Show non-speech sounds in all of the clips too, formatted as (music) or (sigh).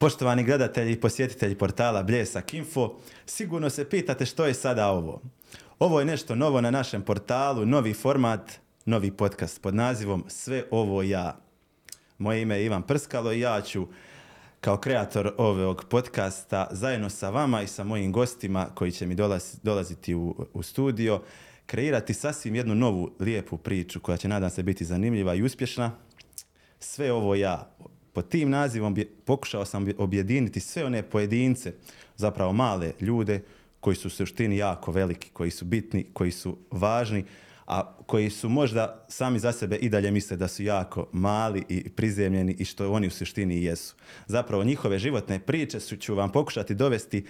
Poštovani gledatelji i posjetitelji portala Bljesak Info, sigurno se pitate što je sada ovo. Ovo je nešto novo na našem portalu, novi format, novi podcast pod nazivom Sve ovo ja. Moje ime je Ivan Prskalo i ja ću kao kreator ovog podcasta zajedno sa vama i sa mojim gostima koji će mi dolaziti u, u studio kreirati sasvim jednu novu lijepu priču koja će nadam se biti zanimljiva i uspješna. Sve ovo ja pod tim nazivom pokušao sam objediniti sve one pojedince, zapravo male ljude koji su u suštini jako veliki, koji su bitni, koji su važni, a koji su možda sami za sebe i dalje misle da su jako mali i prizemljeni i što oni u suštini i jesu. Zapravo njihove životne priče su, ću vam pokušati dovesti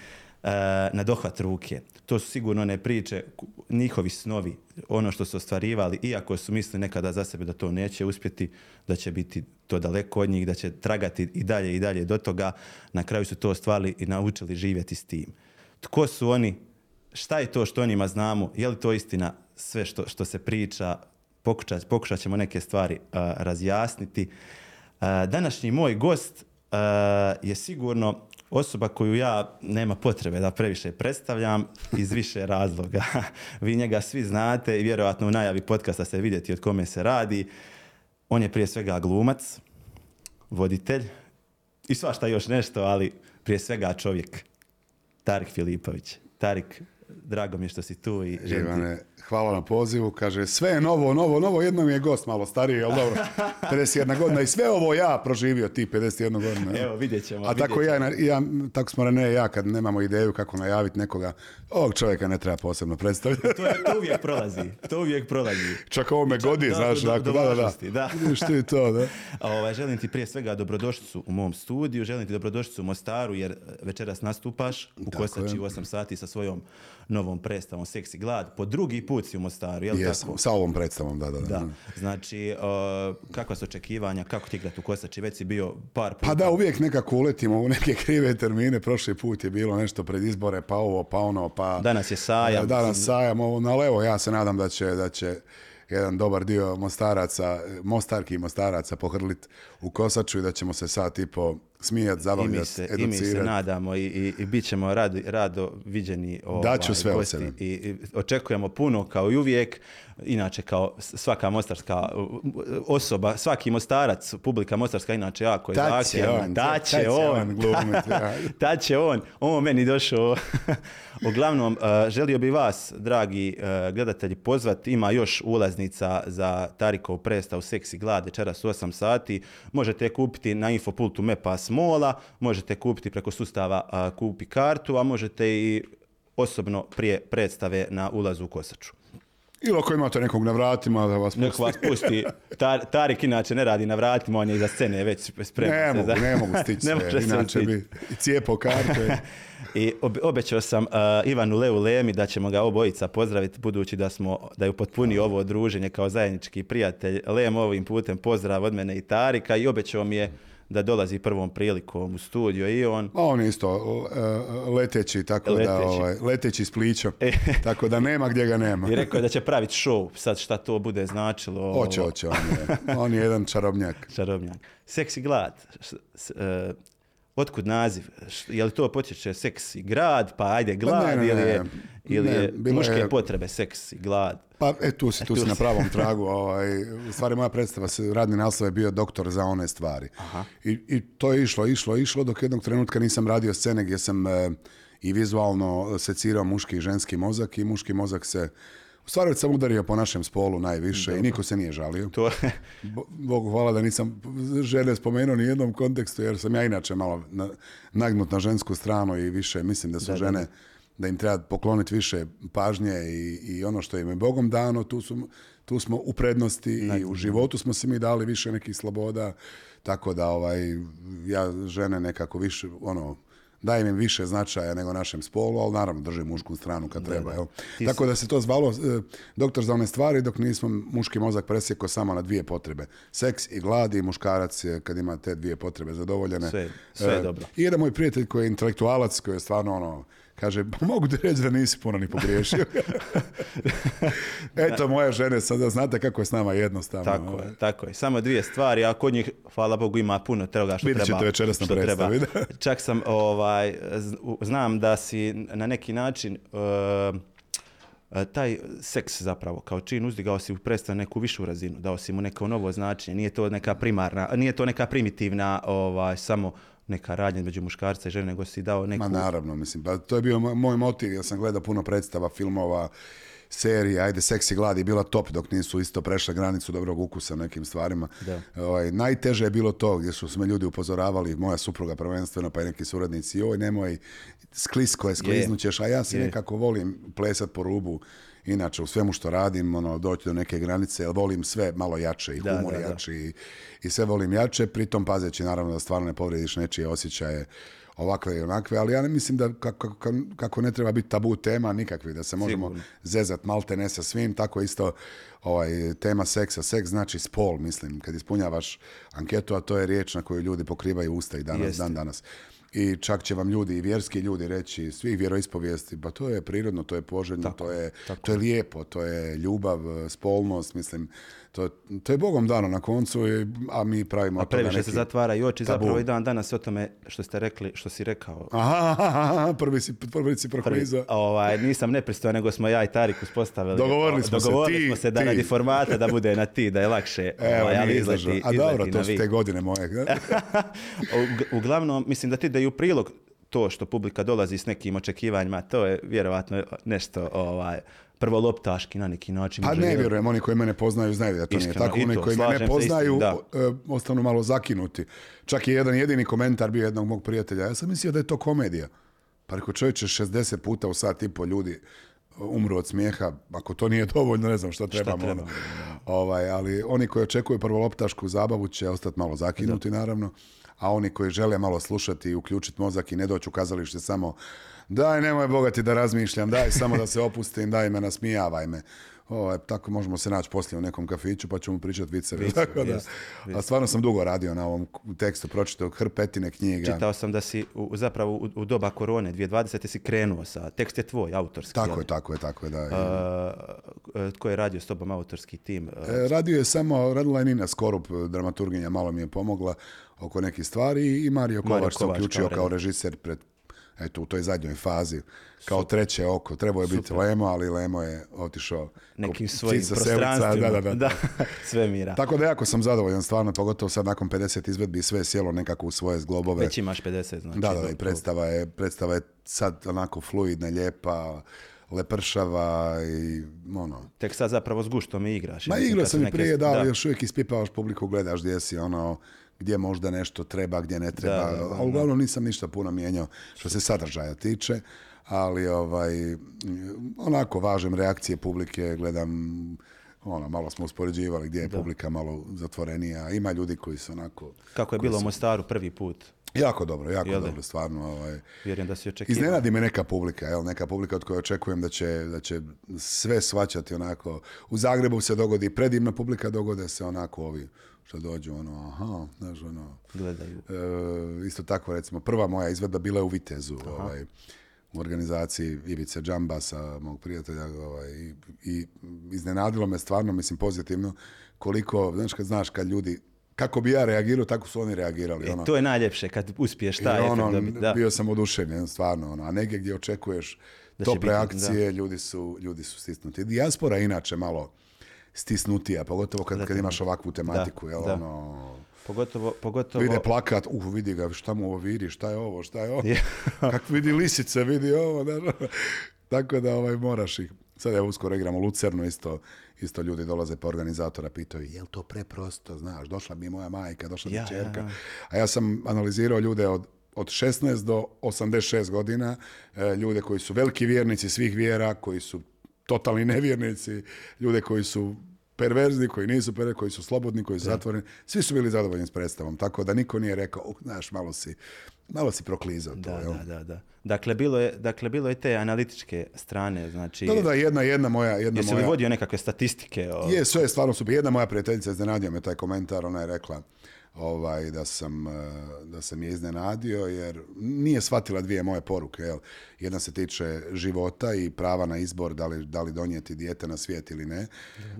na dohvat ruke. To su sigurno one priče, njihovi snovi, ono što su ostvarivali, iako su mislili nekada za sebe da to neće uspjeti, da će biti to daleko od njih, da će tragati i dalje i dalje do toga, na kraju su to ostvarili i naučili živjeti s tim. Tko su oni? Šta je to što njima znamo? Je li to istina sve što, što se priča? Pokušat, pokušat ćemo neke stvari razjasniti. Uh, današnji moj gost je sigurno osoba koju ja nema potrebe da previše predstavljam iz više razloga. (laughs) Vi njega svi znate i vjerojatno u najavi podcasta se vidjeti od kome se radi. On je prije svega glumac, voditelj i svašta još nešto, ali prije svega čovjek. Tarik Filipović. Tarik, drago mi je što si tu i želim hvala na pozivu, kaže sve je novo, novo, novo, jednom je gost malo stariji, ali dobro, (laughs) 51 godina i sve ovo ja proživio ti 51 godina. Evo, vidjet ćemo. A tako ja, ja, tako smo ne ja kad nemamo ideju kako najaviti nekoga, ovog čovjeka ne treba posebno predstaviti. to, je, to uvijek prolazi, to uvijek prolazi. Čak ovo me godi, znaš, da, da, da, da. (laughs) ti to, da. (laughs) ovaj, želim ti prije svega dobrodošlicu u mom studiju, želim ti dobrodošlicu u Mostaru, jer večeras nastupaš u Kosači u 8 sati sa svojom novom predstavom Seksi glad. Po drugi put si u Mostaru, jel tako? sa ovom predstavom, da, da. da. Znači, uh, kakva su očekivanja, kako ti igrati u Kosači, već si bio par puta. Pa da, uvijek nekako uletimo u neke krive termine, prošli put je bilo nešto pred izbore, pa ovo, pa ono, pa... Danas je sajam. Danas sajam, ovo, ali evo, ja se nadam da će, da će jedan dobar dio mostaraca, mostarki i mostaraca pohrlit u Kosaču i da ćemo se sad i po smijat, zabavljati, educirati. I mi se nadamo i, i, i bit ćemo rado, rado viđeni ovaj, Daću sve gosti. I, I, očekujemo puno kao i uvijek. Inače, kao svaka mostarska osoba, svaki mostarac, publika mostarska, inače jako je zahtjevna. Da će on. (laughs) Da će on. Ovo meni došao. (laughs) Uglavnom, uh, želio bi vas, dragi uh, gledatelji, pozvati. Ima još ulaznica za Tarikov predstav Seksi glad večeras u 8 sati. Možete kupiti na infopultu Mepas mola, možete kupiti preko sustava Kupi kartu, a možete i osobno prije predstave na ulazu u Kosaču. Ili ako imate nekog na vratima da vas pusti. Nek vas pusti. Tarik inače ne radi na vratima, on je iza scene već spreman. Ne mogu, ne mogu stići (laughs) sve. Inače bi cijepo karte. (laughs) I obećao sam uh, Ivanu Leu Lemi da ćemo ga obojica pozdraviti budući da smo da je upotpuni ovo druženje kao zajednički prijatelj. Lem ovim putem pozdrav od mene i Tarika i obećao mi je da dolazi prvom prilikom u studio i on... On isto leteći, tako leteći. da, ovaj, leteći s plićom, e. (laughs) tako da nema gdje ga nema. I rekao je da će praviti show, sad šta to bude značilo. Hoće, hoće, on je, on je jedan čarobnjak. (laughs) čarobnjak. Seksi glad, e, Otkud naziv? Je li to potječe seksi grad, pa ajde glad, pa ne, ne, ili je, ili je muške je... potrebe seksi glad? Pa e, tu si, tu, si na pravom (laughs) tragu. Ovaj, u stvari moja predstava, radni naslov je bio doktor za one stvari. Aha. I, I to je išlo, išlo, išlo, dok jednog trenutka nisam radio scene gdje sam e, i vizualno secirao muški i ženski mozak i muški mozak se u stvari sam udario po našem spolu najviše i niko se nije žalio. To... (laughs) Bogu hvala da nisam žene spomenuo ni jednom kontekstu jer sam ja inače malo nagnut na žensku stranu i više mislim da su žene da. im treba pokloniti više pažnje i, i ono što im je Bogom dano, tu, su, tu smo u prednosti i u životu smo si mi dali više nekih sloboda, tako da ovaj, ja žene nekako više, ono, dajem im više značaja nego našem spolu, ali naravno držim mušku stranu kad treba. Jel? Tako da se to zvalo e, doktor za one stvari, dok nismo muški mozak presjekao samo na dvije potrebe. Seks i glad i muškarac je, kad ima te dvije potrebe zadovoljene. Sve, sve je e, dobro. I jedan moj prijatelj koji je intelektualac, koji je stvarno ono, Kaže, "Pa mogu ti reći da nisi puno ni pogriješio. (laughs) Eto, moje žene, sada znate kako je s nama jednostavno. Tako ovaj. je, tako je. Samo dvije stvari, a kod njih, hvala Bogu, ima puno toga što Vidjet treba. večeras na što treba. (laughs) Čak sam, ovaj, znam da si na neki način uh, uh, taj seks zapravo kao čin uzdigao si u neku višu razinu, dao si mu neko novo značenje, nije to neka primarna, nije to neka primitivna ovaj, samo neka radnja između muškarca i žene, nego si dao neku... Ma naravno, mislim, pa to je bio moj- motiv, ja sam gledao puno predstava, filmova, serija, ajde, seksi glad je bila top dok nisu isto prešle granicu dobrog ukusa nekim stvarima. Da. Ovaj, najteže je bilo to gdje su me ljudi upozoravali, moja supruga prvenstveno, pa i neki suradnici, joj nemoj, sklisko je, skliznućeš, a ja si Je. nekako volim plesat po rubu, inače u svemu što radim, ono, doći do neke granice, jer volim sve malo jače i Da, humor da, da. jači i, i sve volim jače, pritom pazeći naravno da stvarno ne povrijediš nečije osjećaje ovakve i onakve, ali ja ne mislim da kako, kako, kako ne treba biti tabu tema nikakvi, da se možemo Sigurno. zezat malte ne sa svim, tako isto ovaj, tema seksa. Seks znači spol, mislim, kad ispunjavaš anketu, a to je riječ na koju ljudi pokrivaju usta i danas, Jeste. dan danas. I čak će vam ljudi, i vjerski ljudi reći, svih vjeroispovijesti, pa to je prirodno, to je poželjno, to, je, to je. lijepo, to je ljubav, spolnost, mislim, to, to je Bogom dano na koncu, i- a mi pravimo A previše se neki- zatvara i oči, zapravo i dan danas o tome što ste rekli, što si rekao, Aha, aha, aha, prvi si, prvi si Prvi, ovaj, nisam nepristojan, nego smo ja i Tarik uspostavili. (laughs) Dogovorili smo se, Dogovorili ti, smo se da ti. radi formata da bude na ti, da je lakše. (laughs) Evo, ovaj, ali izleti, izdržao. A dobro, to su te godine moje. Ug- (laughs) Uglavnom, mislim da ti da i u prilog to što publika dolazi s nekim očekivanjima, to je vjerovatno nešto ovaj, prvo loptaški na neki način. Pa ne vjerujem, oni koji mene poznaju znaju da to Iskreno, nije tako. Oni to, koji me ne poznaju istim, e, ostanu malo zakinuti. Čak je jedan jedini komentar bio jednog mog prijatelja. Ja sam mislio da je to komedija. Pa rekao čovječe 60 puta u sat i po ljudi umru od smijeha. Ako to nije dovoljno, ne znam što trebamo. trebamo, ono. Ovaj, ali oni koji očekuju prvoloptašku zabavu će ostati malo zakinuti, naravno. A oni koji žele malo slušati i uključiti mozak i ne doći u kazalište samo daj nemoj bogati da razmišljam, daj samo da se opustim, daj me nasmijavaj me. Ovaj, tako možemo se naći poslije u nekom kafiću pa ćemo pričati viceve. Viceve, Tako da, jest, a stvarno sam dugo radio na ovom tekstu, pročitao hrpetine knjiga. Čitao sam da si u, zapravo u, u doba korone 2020. si krenuo sa, tekst je tvoj, autorski. Tako je, tako je, tako je, da. Uh, uh, tko je radio s tobom autorski tim? Uh, E, radio je samo, radila je Nina Skorup, dramaturginja, malo mi je pomogla oko nekih stvari i Mario Kovač se uključio kao kao režiser pred, eto, u toj zadnjoj fazi, kao treće oko. Trebao je biti Lemo, ali Lemo je otišao nekim svojim prostranstvima. Da, da, da. (laughs) svemira. Tako da jako sam zadovoljan, stvarno, pogotovo sad nakon 50 izvedbi sve je sjelo nekako u svoje zglobove. Već imaš 50, znači. Da, da, da, i predstava je, predstava je sad onako fluidna, lijepa, lepršava i ono, Tek sad zapravo s guštom i igraš. Ma igrao sam i prije, da, ali još uvijek ispipavaš publiku, gledaš gdje si, ono, gdje možda nešto treba, gdje ne treba. Da, da, da, a uglavnom nisam ništa puno mijenjao što se sadržaja tiče, ali ovaj, onako važem reakcije publike, gledam, ono, malo smo uspoređivali gdje je publika malo zatvorenija. Ima ljudi koji su onako, Kako je bilo u Mostaru prvi put? jako dobro, jako Jel da? dobro, stvarno. Ovaj, Vjerujem da si očekivao. Iznenadi me neka publika, jel, neka publika od koje očekujem da će, da će sve svaćati onako. U Zagrebu se dogodi predivna publika, dogode se onako ovi što dođu, ono, aha, znaš, ono, Gledaju. e, isto tako, recimo, prva moja izvedba bila je u Vitezu, ovaj, u organizaciji Ivice Džambasa, mog prijatelja, ovaj, i, i iznenadilo me stvarno, mislim, pozitivno, koliko, znaš, kad znaš, kad ljudi, kako bi ja reagirao, tako su oni reagirali, E, ono. to je najljepše kad uspiješ taj ono, dobiti. Da. bio sam oduševljen, stvarno, ono, a negdje gdje očekuješ Da top biti, reakcije, ljudi su, ljudi su stisnuti. Dijaspora inače malo stisnutija, pogotovo kad, kad imaš ovakvu tematiku, jel, da. ono, Pogotovo, pogotovo... vide plakat, uh, vidi ga, šta mu ovo vidi, šta je ovo, šta je ovo, Je. (laughs) kak vidi lisice, vidi ovo, znaš, ono. tako da ovaj, moraš ih. Sad evo uskoro igramo Lucernu, isto, isto ljudi dolaze pa organizatora pitaju, je li to preprosto, znaš, došla mi je moja majka, došla mi Ja, čerka. ja, ja. A ja sam analizirao ljude od, od 16 do 86 godina, e, ljude koji su veliki vjernici svih vjera, koji su totalni nevjernici, ljude koji su perverzni, koji nisu perverzni, koji su slobodni, koji su zatvoreni. Svi su bili zadovoljni s predstavom, tako da niko nije rekao, uh, znaš, malo si, malo si proklizao to. Da, jel? da, da, da. Dakle, bilo je, dakle, bilo je te analitičke strane, znači... Da, da, jedna, jedna moja, jedna Jesi li moja... vodio nekakve statistike? O... Je, sve je stvarno super. Jedna moja prijateljica iznenadio me taj komentar, ona je rekla, ovaj, da, sam, eh, da sam je iznenadio jer nije shvatila dvije moje poruke. Jel? Jedna se tiče života i prava na izbor da li, da li donijeti dijete na svijet ili ne.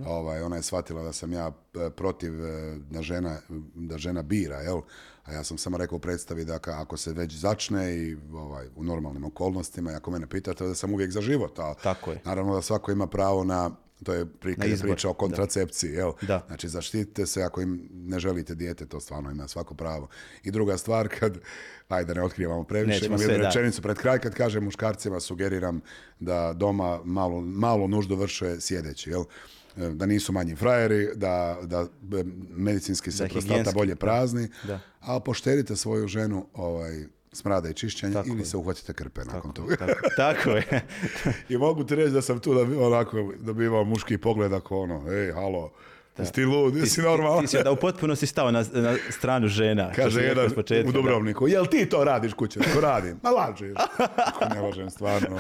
Ovaj, ona je shvatila da sam ja eh, protiv eh, da žena, da žena bira, jel? A ja sam samo rekao u predstavi da ako se već začne i ovaj, u normalnim okolnostima, ako mene pitate, da sam uvijek za život. A Tako je. Naravno da svako ima pravo na, to je pri, kad je izbor, priča o kontracepciji, jel? Da. Znači zaštitite se ako im ne želite dijete, to stvarno ima svako pravo. I druga stvar, kad, ajde da ne otkrivamo previše, Nećemo imam jednu da. rečenicu pred kraj, kad kažem muškarcima sugeriram da doma malu, malu nuždu vrše sjedeći, jel? E, Da nisu manji frajeri, da, da medicinski se Da, prostata bolje prazni, Da. a pošterite svoju ženu ovaj, smrada i čišćenja Tako ili je. se uhvatite krpe nakon Tako, toga. tako, tako je. (laughs) I mogu ti reći da sam tu da onako dobivao muški pogled ako ono, ej, halo, jesi ti lud, jesi normalan? Ti si da u potpunosti stao na, na stranu žena. Kaže jedan početka, u da. Dubrovniku, jel ti to radiš kuće? Ko radim? Ma lažeš. (laughs) Ne lažem, stvarno.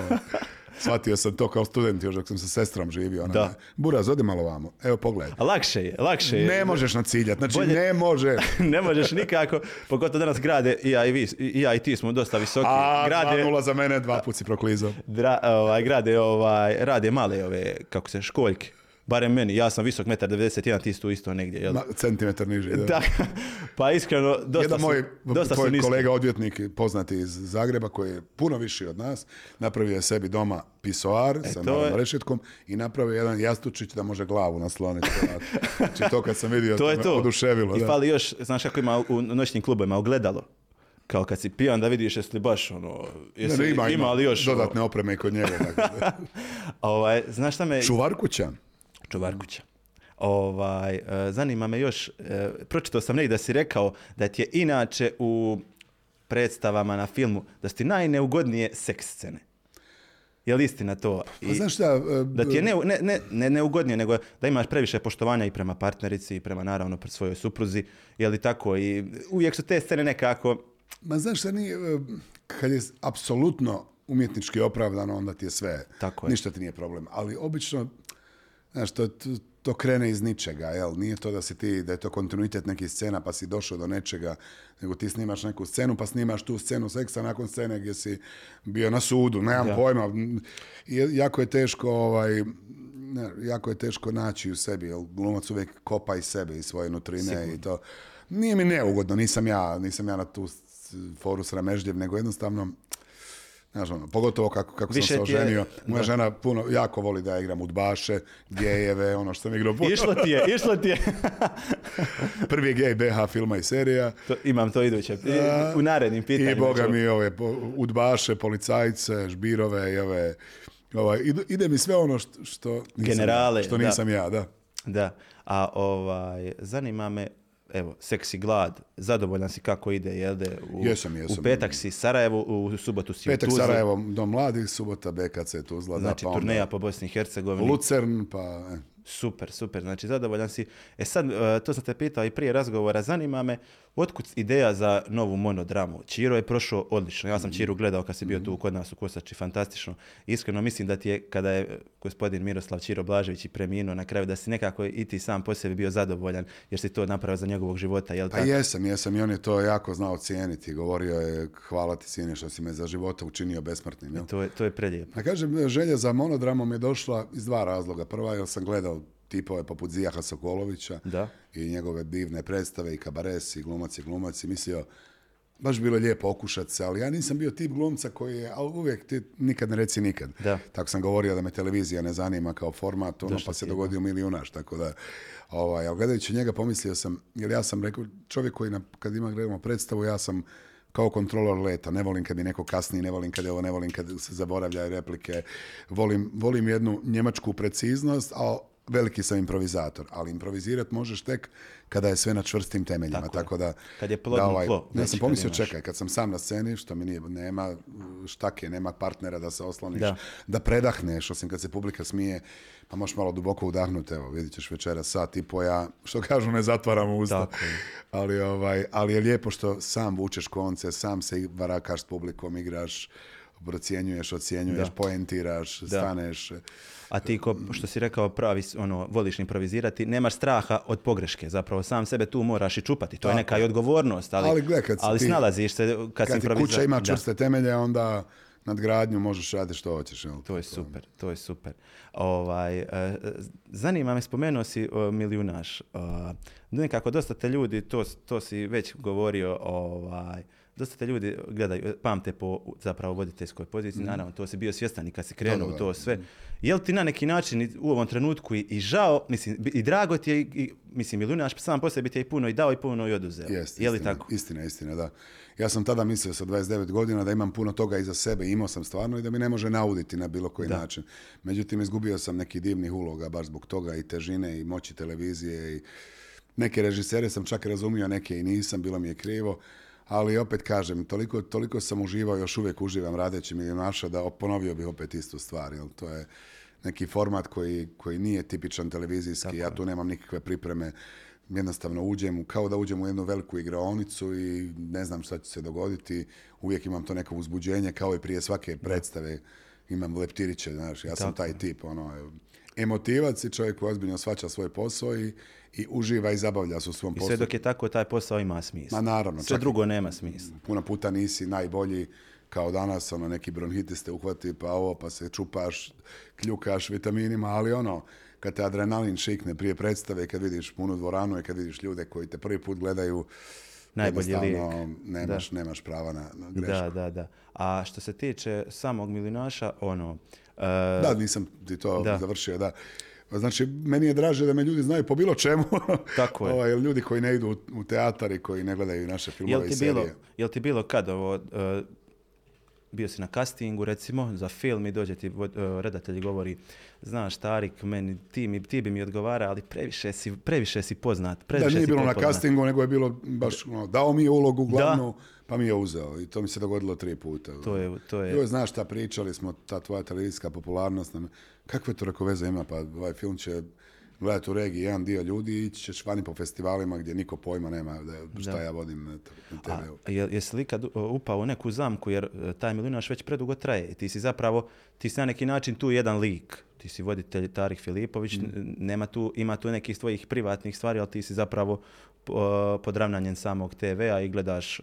Shvatio sam to kao student još dok sam sa sestrom živio. Ona, Da. Buraz, odi malo vamo. Evo, pogledaj. A lakše je, lakše je. Ne možeš naciljati, znači Bolje- ne može. (laughs) ne možeš nikako, pogotovo danas grade, i ja i, vi, i ja i ti smo dosta visoki, A, grade, 2-0 za mene, dva put si proklizao. dra, ovaj, grade, ovaj, rade male ove, kako se, školjke. Barem meni, ja sam visok 1,91 ti si tu isto negdje, jel? Ma, centimetar niži. Da. (laughs) Da, pa iskreno, dosta Jedan su, moj dosta su tvoj niski. kolega odvjetnik poznati iz Zagreba koji je puno viši od nas, napravio je sebi doma pisoar sa E, je- malom rešetkom i napravio jedan jastučić da može glavu nasloniti. (laughs) znači to kad sam vidio, To je to. oduševilo. I da. fali još, znaš kako ima u noćnim klubovima ogledalo. Kao kad si pijan da vidiš jesi li baš ono, jesi, ne, ima, ima, li još dodatne opreme i kod njega. (laughs) Dakle. Ovaj, znaš šta me... Čuvarkuća. Čuvarkuća. Ovaj, e, zanima me još, e, pročitao sam negdje da si rekao da ti je inače u predstavama na filmu da su ti najneugodnije seks scene. Je li istina to? Pa znaš šta, e, da ti je ne, ne, ne, ne neugodnije, nego da imaš previše poštovanja i prema partnerici i prema naravno pre svojoj supruzi. Je li tako? I uvijek su te scene nekako... Ma znaš šta nije, kad je apsolutno umjetnički opravdano, onda ti je sve, Tako je. ništa ti nije problem. Ali obično, znaš, to, to, krene iz ničega, jel? Nije to da si ti, da je to kontinuitet nekih scena pa si došao do nečega, nego ti snimaš neku scenu pa snimaš tu scenu seksa nakon scene gdje si bio na sudu, nemam Da. pojma. I jako je teško, ovaj, ne, jako je teško naći u sebi, jer glumac uvijek kopa iz sebe i svoje nutrine i to. Nije mi neugodno, nisam ja, nisam ja na tu foru sramežljiv, nego jednostavno, znaš ono, pogotovo kako, kako sam Više se ti je- oženio, moja da. žena puno, jako voli da ja igram udbaše, gejeve, ono što sam igrao puno. (laughs) Išlo ti je, išlo ti je. (laughs) Prvi je gej BH filma i serija. To, imam to iduće. I- U narednim pitanjima. I boga mi ove po- udbaše, policajce, žbirove i ove... Ovaj, ide, mi sve ono što, što nisam Generale, što da. nisam ja, da. Da, a ovaj, zanima me, evo, seksi glad, zadovoljan si kako ide, jel de? U, Jesam, jesam. U petak si Sarajevo, u subotu si Petak u Tuzli, Sarajevo, Dom mladih, subota BKC Tuzla, znači da, pa onda turneja po Bosni i Hercegovini. Lucern, pa... e. Super, super, znači zadovoljan si. E sad, e, to sam te pitao i prije razgovora, zanima me, otkud ideja za novu monodramu? Čiro je prošao odlično, ja sam Čiru gledao kad si bio tu kod nas u Kosači, fantastično. Iskreno mislim da ti je, kada je gospodin Miroslav Čiro Blažević i preminuo na kraju, da si nekako i ti sam po sebi bio zadovoljan, jer si to napravio za njegovog života, jel Pa tako? jesam, jesam i on je to jako znao cijeniti. Govorio je, hvala ti sine što si me za života učinio besmrtnim. Jel? To je, to je prelijepo. A kažem, želja za monodramom je došla iz dva razloga. Prva, jer sam gledao tipove poput Zijaha Sokolovića Da. I njegove divne predstave i kabares i glumac i glumac i mislio, baš bilo je lijepo okušat se, ali ja nisam bio tip glumca koji je, ali uvijek ti nikad ne reci nikad. Da. Tako sam govorio da me televizija ne zanima kao format, ono, pa se dogodio milijunaš, tako da, ovaj, ali gledajući njega pomislio sam, jer ja sam rekao, čovjek koji na, kad ima gledamo predstavu, ja sam kao kontrolor leta, ne volim kad mi neko kasni, ne volim kad je ovo, ne volim kad se zaboravljaju replike, volim, volim jednu njemačku preciznost, a veliki sam improvizator, ali improvizirat možeš tek kada je sve na čvrstim temeljima, Tako da... Kad je da, plodno ovaj, tlo, ja već sam pomislio, čekaj, kad sam sam na sceni, što mi nije, nema štake, nema partnera da se osloniš, Da. da, predahneš, osim kad se publika smije, pa možeš malo duboko udahnuti, evo, vidit ćeš večera sat i po ja, što kažu, ne zatvaramo usta. Tako. Ali, ovaj, ali je lijepo što sam vučeš konce, sam se varakaš s publikom, igraš, procjenjuješ, ocjenjuješ, Da. poentiraš, staneš. A ti ko, što si rekao, pravi, ono, voliš improvizirati, nemaš straha od pogreške. Zapravo sam sebe tu moraš i čupati. To je Tako neka i odgovornost, ali, Ali gle, kad si ali ti- snalaziš se kad, si Kad ti improviza- kuća ima Da. čvrste temelje, onda nadgradnju možeš raditi što hoćeš. Jel? To je super, to je super. Ovaj, e, zanima me, spomenuo si o, milijunaš. Nekako dosta te ljudi, to, to si već govorio, ovaj, dosta te ljudi gledaju, pamte po zapravo voditeljskoj poziciji, naravno to si bio svjestan i kad si krenuo u to sve. Je li ti na neki način u ovom trenutku i, i žao, mislim, i drago ti je, i, mislim, milijunaš sam po sebi ti je i puno i dao i puno i oduzeo. Jest, je li istina, tako? Istina, istina, da. Ja sam tada mislio sa 29 godina da imam puno toga iza sebe, imao sam stvarno i da mi ne može nauditi na bilo koji Da. način. Međutim, izgubio sam neki divnih uloga baš zbog toga i težine i moći televizije i neke režisere sam čak razumio, neke i nisam, bilo mi je krivo. Ali opet kažem, toliko, toliko sam uživao, još uvijek uživam radeći milijunaša da ponovio bih opet istu stvar. Jel? To je neki format koji, koji nije tipičan televizijski, ja tu nemam nikakve pripreme jednostavno uđem, u- kao da uđem u jednu veliku igraonicu i ne znam šta će se dogoditi. Uvijek imam to neko uzbuđenje, kao i prije svake predstave. Imam leptiriće, znaš, ja sam Tako taj tip, ono, emotivac i čovjek koji ozbiljno shvaća svoj posao i, i uživa i zabavlja se u svom I poslu. sve dok je tako, taj posao ima smisla. Ma naravno, Sve čak- drugo nema smisla. Puno puta nisi najbolji kao danas, ono, neki bronhitis te uhvati, pa ovo, pa se čupaš, kljukaš vitaminima, ali ono, kad te adrenalin šikne prije predstave, kad vidiš punu dvoranu i kad vidiš ljude koji te prvi put gledaju, Najbolji lijek. Nemaš, nemaš prava na, na grešku. Da, da, da. A što se tiče samog milijunaša, ono... e, Da, nisam ti to Da. završio, da. Znači, meni je draže da me ljudi znaju po bilo čemu. (laughs) Tako je. Ovaj, jer ljudi koji ne idu u, teatar i koji ne gledaju naše filmove jel i ti serije. bilo, jel ti bilo kad ovo... e, bio si na castingu recimo za film i dođe ti e, redatelj i govori znaš Tarik, meni, ti, mi, ti bi mi odgovara, ali previše si, previše si poznat. Da, Previše nije si bilo na popularan." castingu, nego je bilo baš, ono, dao mi je ulogu glavnu, pa mi je uzeo. I to mi se dogodilo tri puta. To je, to je, Joj, znaš šta, pričali smo, ta tvoja televizijska popularnost, kakve to reko veze ima, pa ovaj film će gledati u regiji jedan dio ljudi i ići ćeš vani po festivalima gdje niko pojma nema da, šta ja vodim na, A, TV-u. jesi li ikad uh, upao u neku zamku, jer uh, taj milijunaš već predugo traje. i Ti si zapravo, ti si na neki način tu jedan lik. Ti si voditelj Tarik Filipović, Mm. nema tu, ima tu nekih tvojih privatnih stvari, ali ti si zapravo uh, pod ravnanjem samog TV-a i gledaš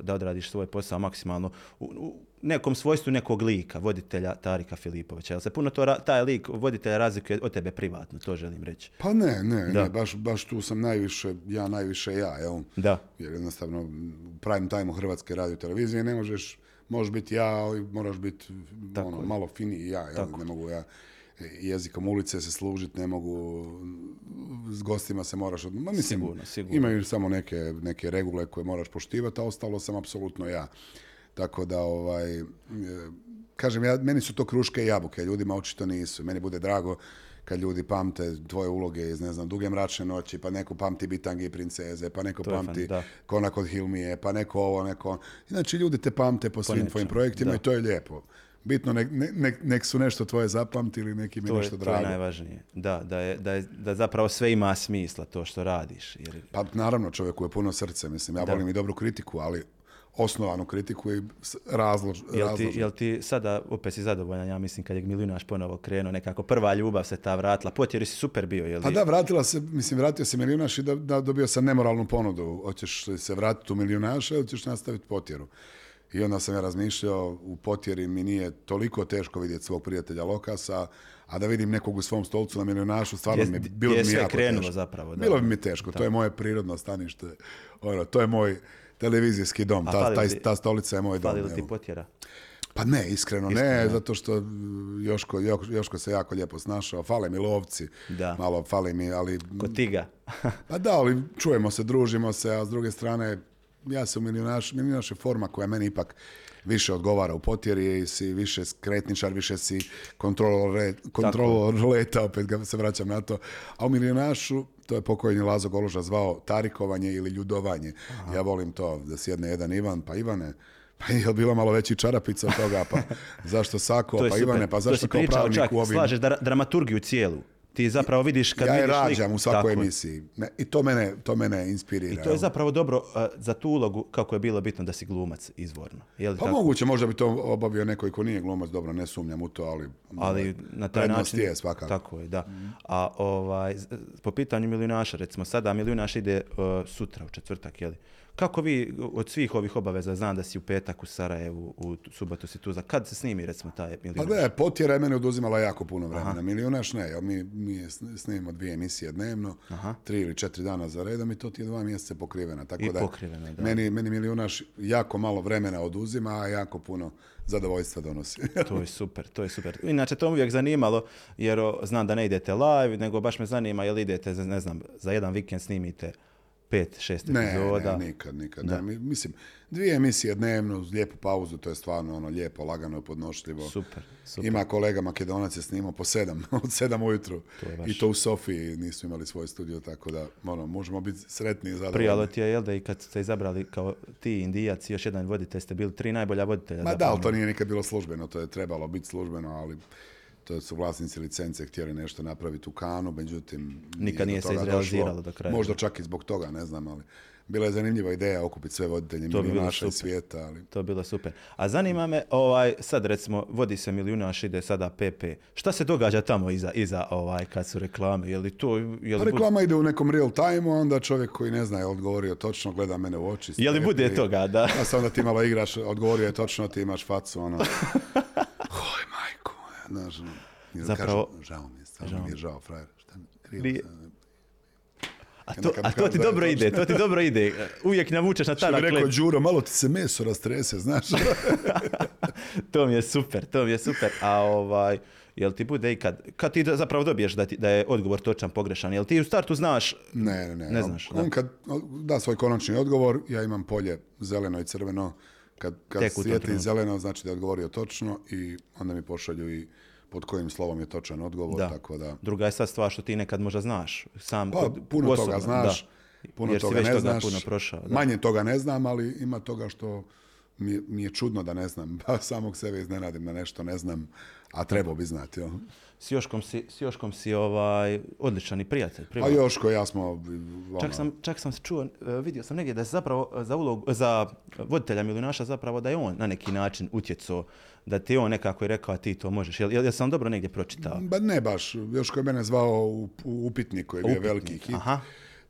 da odradiš svoj posao maksimalno u, u nekom svojstvu nekog lika, voditelja Tarika Filipovića. Jel se puno to, taj lik voditelja razlikuje od tebe privatno, to želim reći. Pa ne, ne, Da. ne, baš, baš tu sam najviše, ja najviše ja, jel? Da. Jer jednostavno u prime time Hrvatske radio televizije ne možeš, možeš biti ja, ali moraš biti Tako ono, malo finiji ja, jel? ne mogu ja jezikom ulice se služiti, ne mogu s gostima se moraš, od... ma mislim, Sigurno, sigurno. imaju samo neke, neke regule koje moraš poštivati, a ostalo sam apsolutno ja. Tako da, ovaj, e, kažem, ja, meni su to kruške i jabuke, ljudima očito nisu. Meni bude drago kad ljudi pamte tvoje uloge iz, ne znam, Duge mračne noći, pa neko pamti Bitangi i princeze, pa neko fan, pamti da. Kona kod Hilmije, pa neko ovo, neko... Znači, ljudi te pamte po svim tvojim projektima da. i to je lijepo. Bitno, nek, ne- nek, nek su nešto tvoje zapamtili, neki mi To je, nešto to je drago. najvažnije. Da, da, je, da, je, da zapravo sve ima smisla to što radiš. Jer, Pa naravno, čovjeku je puno srce, mislim, ja volim i dobru kritiku, ali osnovanu kritiku i razlož, Jel ti, jel ti sada, opet si zadovoljan, ja mislim, kad je milijunaš ponovo krenuo, nekako prva ljubav se ta vratila, potjeri si super bio, jel Pa da, vratila se, mislim, vratio se milijunaš i da, da dobio sam nemoralnu ponudu. Hoćeš li se vratiti u milijunaša ili ćeš nastaviti potjeru? I onda sam ja razmišljao, u potjeri mi nije toliko teško vidjeti svog prijatelja Lokasa, a da vidim nekog u svom stolcu na milijunašu, stvarno Gdje- mi, bilo je mi jako krenulo teško. zapravo, da. Bilo bi mi teško, to je moje prirodno stanište. Ono, to je moj televizijski dom, ta, taj- ti- ta stolica je moj dom. Ti potjera? Pa ne, iskreno, Iskreno, ne, zato što Joško, Jo- Joško se jako lijepo snašao, fale mi lovci, Da. malo fali mi, ali... Kod tiga. (laughs) Pa da, ali čujemo se, družimo se, a s druge strane, ja sam milijunaš, milijunaš je forma koja meni ipak više odgovara u potjeri, si više skretničar, više si kontrolor, kontrolor leta, opet ga se vraćam na to. A u milijunašu, to je pokojni Lazo Goluža zvao tarikovanje ili ljudovanje. Ja volim to, da sjedne jedan Ivan, pa Ivane, pa je bilo malo veći čarapica od toga, pa (laughs) zašto Sako, To pa super. Ivane, pa To zašto kao pravnik u ovim... slažeš dra- dramaturgiju cijelu. Ti zapravo vidiš kad ja je vidiš lik- rađam u svakoj Tako emisiji. I to mene, to mene inspirira. I to je zapravo dobro a, za tu ulogu kako je bilo bitno da si glumac izvorno. Je li Pa tako? moguće, možda bi to obavio neko ko nije glumac, dobro, ne sumnjam u to, ali, ali na taj način je svakako. tako je da a ovaj po pitanju milijunaša recimo sada milijunaš ide uh, sutra u četvrtak je li kako vi od svih ovih obaveza znam da si u petak u Sarajevu u tu- subotu si tu za kad se snimi recimo taj Pa milijunaš gledaj, potjera je mene oduzimala jako puno vremena. Milijunaš ne, jer mi, mi snimimo dvije emisije dnevno, tri ili četiri dana za redom i to ti je dva mjeseca pokrivena. Tako I da, pokrivena, da. Meni, meni milijunaš jako malo vremena oduzima, a jako puno zadovoljstva donosi. (laughs) to je super to je super inače to me uvijek zanimalo jer znam da ne idete live nego baš me zanima jel idete ne znam za jedan vikend snimite pet šest ne, epizoda ne, nikad, nikad. Ne. Mi- Mislim, dvije emisije dnevno, uz lijepu pauzu, to je stvarno ono lijepo, lagano, podnošljivo. super super Ima kolega Makedonac je snimao po sedam, (laughs) od sedam ujutru. je baš- I to u Sofiji nisu imali svoj studio, tako da ono, možemo biti sretni i zadovoljni. Prijalo ti je, jel da i kad ste izabrali kao ti indijac i još jedan voditelj, ste bili tri najbolja voditelja. Ma da, zapravo. ali to nije nikad bilo službeno, to je trebalo biti službeno, ali to su vlasnici licence htjeli nešto napraviti u kanu, međutim... Nikad nije se izrealiziralo do kraja. Možda čak i zbog toga, ne znam, ali bila je zanimljiva ideja okupiti sve voditelje milijunaša super. svijeta, ali... To je bilo super. A zanima me, ovaj, sad recimo, vodi se milijunaš, ide sada PP. Šta se događa tamo iza, iza ovaj, kad su reklame? Je li to... Je Pa li, bud- reklama ide u nekom real time onda čovjek koji ne zna je odgovorio točno, gleda mene u oči. je li bude toga, da? A sad onda ti malo igraš, odgovorio je točno, ti imaš facu, ono... (laughs) Znaš, ono, onda Zapravo- kažem, žao mi je, stvarno mi je žao, frajer, šta mi, A to, a to ti da dobro ide, to ti (laughs) dobro ide. Uvijek navučeš na Što bi rekao. Đuro, malo ti se meso rastrese, znaš. (laughs) To mi je super, to mi je super. A ovaj, jel ti bude i kad, kad ti da- zapravo dobiješ da, ti, da je odgovor točan, pogrešan, jel ti u startu znaš, Ne, ne, ne. Ne on- znaš, On da. kad da svoj konačni odgovor, ja imam polje zeleno i crveno. Kad, kad trenutku. zeleno, znači da je odgovorio točno i onda mi pošalju i pod kojim slovom je točan odgovor, Da. tako da... druga je sad stvar što ti nekad možda znaš. Sam Pa, kod- puno osobno, toga znaš, da. puno Jer si toga već ne toga znaš. puno prošao. Da. Manje toga ne znam, ali ima toga što mi je, mi je čudno da ne znam. (laughs) Pa samog sebe iznenadim da nešto ne znam, a trebao bi znati. jel? S Joškom si, s Joškom si ovaj, odličan i prijatelj. A privatno. Joško i ja smo... Ono, Čak sam, čak sam se čuo, e, vidio sam negdje da je zapravo za ulog, za voditelja milijunaša zapravo da je on na neki način utjecao, da ti je on nekako i rekao a ti to možeš. Jel, jel, jel sam dobro negdje pročitao? Ba ne baš, Joško je mene zvao u, u upitnik koji je bio Upitnik, veliki hit. aha.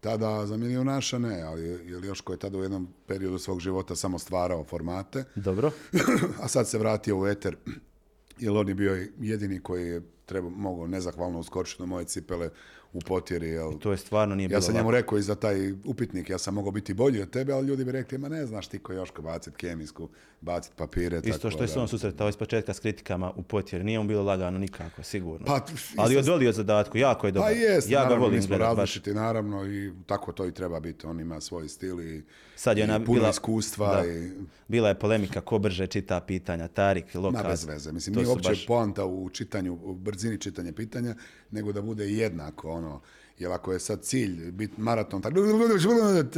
Tada za milijunaša ne, ali jer Joško je tada u jednom periodu svog života samo stvarao formate, Dobro. (clears throat) a sad se vratio u eter, (clears throat) jer on je bio jedini koji je treba, mogao nezahvalno uskočiti na moje cipele u potjeri. Jel, To je stvarno nije ja bilo sam lako. njemu rekao i za taj upitnik, ja sam mogao biti bolji od tebe, ali ljudi bi rekli, ma ne znaš ti ko Joško bacit kemijsku, bacit papire. Isto tako što je se on susretao iz početka s kritikama u potjeri. Nije on bilo lagano nikako, sigurno. Pa, Ali isto- odolio zadatku, jako je dobar. Pa jest, ja ga naravno, volim mi smo gledat, baš. različiti, naravno, i tako to i treba biti. On ima svoj stil i, Sad je i ona puno bila- iskustva. da. I, Bila je polemika ko brže čita pitanja, Tarik, ma Lokaz. bez veze. Mislim, nije uopće baš- poanta u čitanju, u brzini čitanja pitanja, nego da bude jednako, ono, jer ako je sad cilj biti maraton, tako,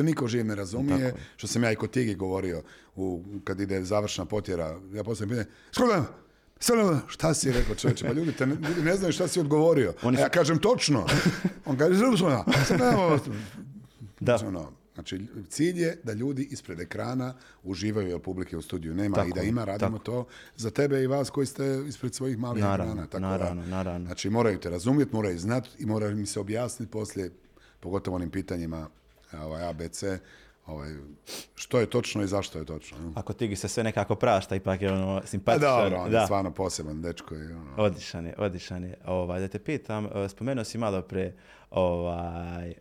niko živ ne razumije, što sam ja i kod Tigi govorio, u, kad ide završna potjera, ja postavim pitanje, skoda, Sada, šta si rekao čovječe? Pa ljudi, te ne, ljudi ne znaju šta si odgovorio. Oni A ja kažem točno. (laughs) On kaže, "Zrušno, sada, Da. Znači, cilj je da ljudi ispred ekrana uživaju jer publike u studiju nema Tako i da ima, radimo to za tebe i vas koji ste ispred svojih malih Naravno, ekrana. Tako naravno, da, naravno. Znači, moraju te razumjeti, moraju znati i moraju mi se objasniti poslije, pogotovo onim pitanjima ovaj, ABC, ovaj, što je točno i zašto je točno. Ako Tigi se sve nekako prašta, ipak je ono Pa simpatičan. dobro, on je da. stvarno poseban dečko. I, ono, Odličan je, odličan je. Ovaj, da te pitam, eh, spomenuo si malo pre, ovaj,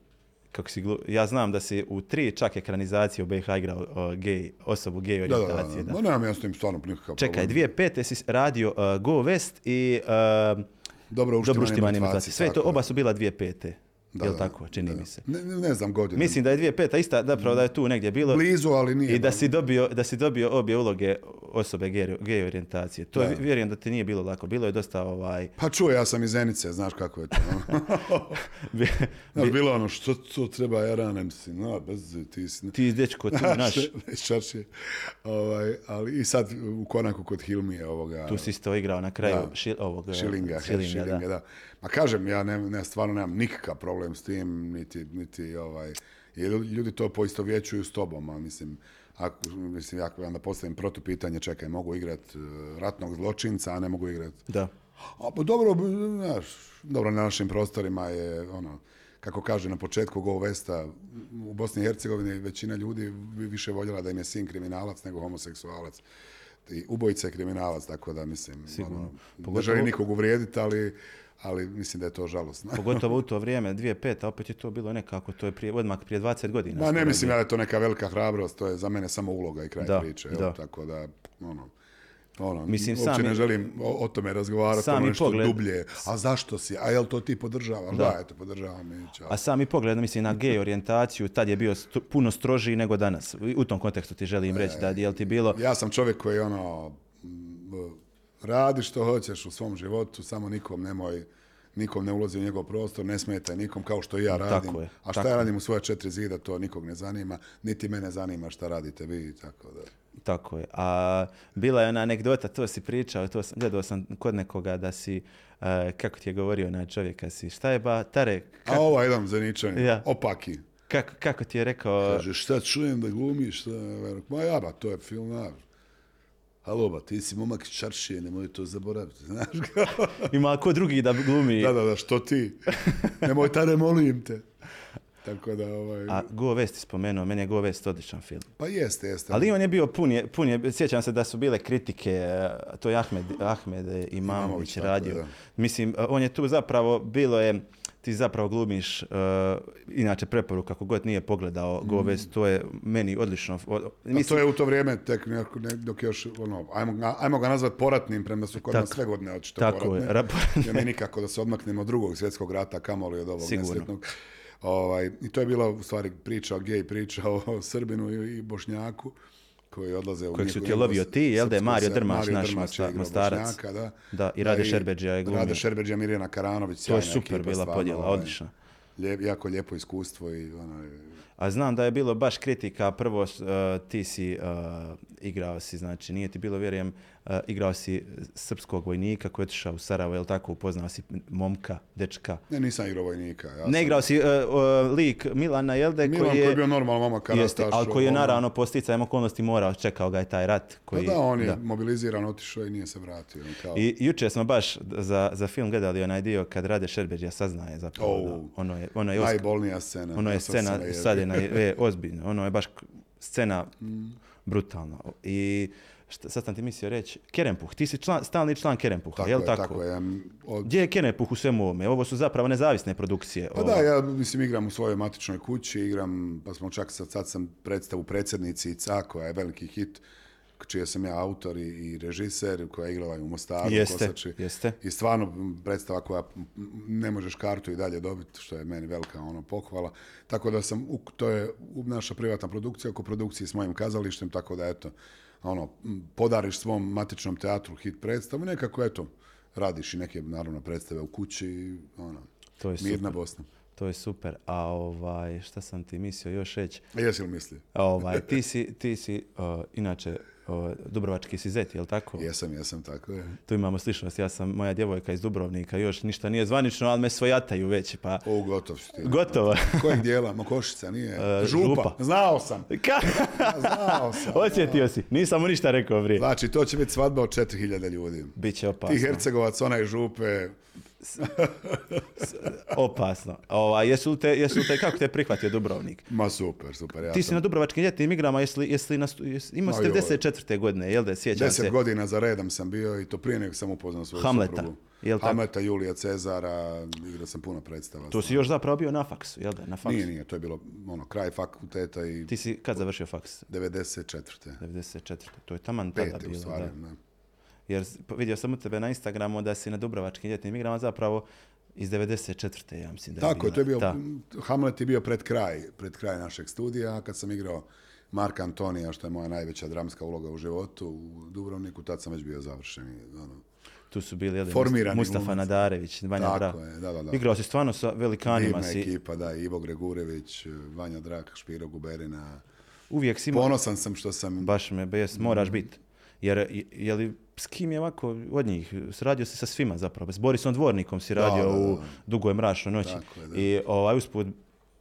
kako si glu... ja znam da si u tri čak ekranizacije u BiH igrao o, gej, osobu gej da, da, da, da. Da, Ma nemam ja s tim stvarno nikakav Čekaj, dvije pete si radio uh, Go West i uh, Dobro Dobro uštimani uštimani mrtvaci, mrtvaci. Sve to, oba su bila dvije pete. Da, Jel da, tako, čini da. mi se. Ne, ne, znam godinu. Mislim da je dvije peta ista, zapravo da je tu negdje bilo. Blizu, ali nije. I da si dobio, da si dobio obje uloge osobe gej, orijentacije. To je, vjerujem da ti nije bilo lako. Bilo je dosta ovaj... Pa čuj, ja sam iz Zenice, znaš kako je to. no? (laughs) Znaš, bilo ono, što to treba, ja ranem si, no, bez, ti si... ti dečko, ti (laughs) naš, Čaršije. Ovaj, ali i sad u konaku kod Hilmije ovoga... tu si isto igrao na kraju Da. ši- ovog... eh, Šilinga, Šilinga, šilinga, da. da. Ma kažem, ja ne, ne, stvarno nemam nikakav problem s tim, niti, niti ovaj, jer ljudi to poistovjećuju s tobom, a mislim, ako, mislim, ako onda postavim protupitanje, čekaj, mogu igrat eh, ratnog zločinca, a ne mogu igrat Da. a pa dobro, znaš, dobro na našim prostorima je ono, kako kaže na početku Go Vesta, u Bosni i Hercegovini većina ljudi bi više voljela da im je sin kriminalac nego homoseksualac. I ubojica je kriminalac, tako da mislim, ono, ne želim nikog uvrijediti, ali, ali mislim da je to žalosno. Pogotovo u (laughs) to vrijeme, 2005, a opet je to bilo nekako, to je prije, odmah prije 20 godina. Ma ne mislim ja da je to neka velika hrabrost, to je za mene samo uloga i kraj Da, priče. evo, da. Tako da, ono, ono, Mislim, uopće sami- ne želim o, o tome razgovarati, Sami ono nešto pogled- dublje. A zašto si? A jel to ti podržavaš? Da, eto, podržavam i čao. A sami pogled, mislim, na gej orijentaciju, tad je bio st- puno strožiji nego danas. U tom kontekstu ti želim reći da je ti bilo... Ja sam čovjek koji ono, radi što hoćeš u svom životu, samo nikom nemoj, nikom ne ulazi u njegov prostor, ne smetaj nikom kao što i ja radim. je, A šta tako ja radim u svoje četiri zida, to nikog ne zanima, niti mene zanima šta radite vi, tako da. Tako je. A bila je ona anegdota, to si pričao, to sam, gledao sam kod nekoga da si, e, kako ti je govorio na čovjeka si, šta je ba, Tare, A ovaj jedan zaničan, Ja. opaki. kako, kako ti je rekao, Kaže, šta čujem da glumiš, šta, ma ja, ba, to je film, na. Halo, ba, ti si momak iz čaršije, nemoj to zaboraviti, (laughs) znaš kao. (laughs) ima ko drugi da glumi, Da, da, da, što ti? Nemoj tare, molim te. Tako da, ovaj... a Go West je spomenuo, meni je Go West odličan film. Pa jeste, jeste. Ali on je bio pun je, pun je, sjećam se da su bile kritike, e, to je Ahmed, Ahmed Imamović Imamović, tako radio. je, da. Mislim, e, on je tu zapravo, bilo je, ti zapravo glumiš, e, inače preporuka, kako god nije pogledao Go West, to je meni odlično. Mm. A mislim, to je u to vrijeme, tek ne- dok još, ono, ajmo, ga- ajmo ga nazvat poratnim, premda su kod nas sve godine očito tako je, poratne. rap- (laughs) Jer mi nikako da se odmaknemo od drugog svjetskog rata, kamoli od ovog Sigurno. nesretnog. Ovaj, I to je bila u stvari priča o gej, priča o Srbinu i, i Bošnjaku koji odlaze u Kojeg su ti lovio ti, jel da je Mario Drmaš, Mario naš igrao Mostarac. Da. Da, i Rade i Šerbedžija je glumio. Rade Šerbedžija, Mirjana Karanović, To je super bila stvarno, podjela, ovaj, odlična. lijep- jako lijepo iskustvo i ono, A znam da je bilo baš kritika, prvo uh, ti si uh, igrao si, znači nije ti bilo, vjerujem, igrao si srpskog vojnika koji je otišao u Sarajevo, jel tako, upoznao si momka, dečka. ne, nisam igrao vojnika. Ja Ne sam- igrao si uh, uh, lik Milana Jelde Milan koji je, koji je bio normalan jeste, karataš. ali koji je ono, naravno po sticajem okolnosti morao, čekao ga je taj rat. Pa Koji, da, on je mobiliziran, otišao i nije se vratio. Kao, I jučer smo baš za, za film gledali onaj dio kad Rade Šerbeđija saznaje zapravo. Oh. da ono je, ono je Oskar- najbolnija scena. Ono je scena, sad je, na, je ozbiljno, ono je baš scena Mm. brutalna. I šta, sad sam ti mislio reći, Kerempuh, ti si član, stalni član Kerempuha, Tako jel je, tako? tako je. Od, Gdje je Kerempuh u svemu ovome? Ovo su zapravo nezavisne produkcije. pa ovo. da, ja mislim igram u svojoj matičnoj kući, igram, pa smo čak sad, sad sam predstavu predsjednici Ica, koja je veliki hit, čije sam ja autor i, i režiser, koja je igrala u Mostaru, Jeste, Kosači. jeste. I stvarno predstava koja ne možeš kartu i dalje dobiti, što je meni velika ono pohvala. Tako da sam, to je naša privatna produkcija oko produkcije s mojim kazalištem, tako da eto, ono, podariš svom matičnom teatru hit predstavu, nekako eto, radiš i neke naravno predstave u kući, ono, To je mirna super. Bosna. To je super. A ovaj, šta sam ti mislio još reći? Jesi li misli? Ovaj, ti si, ti si uh, inače, uh, Dubrovački si zet, jel tako? Jesam, jesam, tako je. Tu imamo sličnost. Ja sam, moja djevojka iz Dubrovnika, još ništa nije zvanično, ali me svojataju već, pa O, gotov si ti. gotovo. (laughs) Kojeg dijela? Mokošica, nije? E, župa. župa. Znao sam. (laughs) Ka- Znao sam. (laughs) Osjetio si, nisam mu ništa rekao prije. Znači, to će biti svadba od 4000 ljudi. Biće opasno. Ti Hercegovac, onaj župe, Opasno. Ovaj, jesu, te, jesu te, kako te prihvatio Dubrovnik? ma super, super. Ja Ti si sam na Dubrovačkim ljetnim igrama, jesi li, jesi li nastu, jesi, imao si joj. 94. godine, jel da sjećam deset se? godina za redom sam bio i to prije nego sam upoznao svoju Hamleta, suprugu. jel tako? Hamleta, Julija Cezara, igrao sam puno predstava. To si još zapravo bio na faksu, jel da? Na faksu. Nije, nije, to je bilo ono, kraj fakulteta i Ti si kad završio faks? 94. 94. To je taman tada Pete u bilo. stvari. da. da. Jer vidio sam u tebe na Instagramu da si na Dubrovačkim ljetnim igrama zapravo iz 94. ja mislim da Tako je, to je bio, Da. Hamlet je bio pred kraj, pred kraj našeg studija, kad sam igrao Marka Antonija, što je moja najveća dramska uloga u životu u Dubrovniku, tad sam već bio završeni. Ono, Tu su bili Formirani Mustafa glumac. Nadarević, Vanja Tako Drak. je, da, da, da. Igrao si stvarno sa velikanima. divna Si, ekipa, da, Ivo Gregurević, Vanja Drak, Špiro Guberina. uvijek si Ponosan sam što sam... baš me bes, moraš biti. Jer, je- je li, s kim je ovako od njih? Radio si sa svima zapravo. S Borisom Dvornikom si radio da, da. u Dugoj mračnoj noći. Tako je, da. I ovaj usput,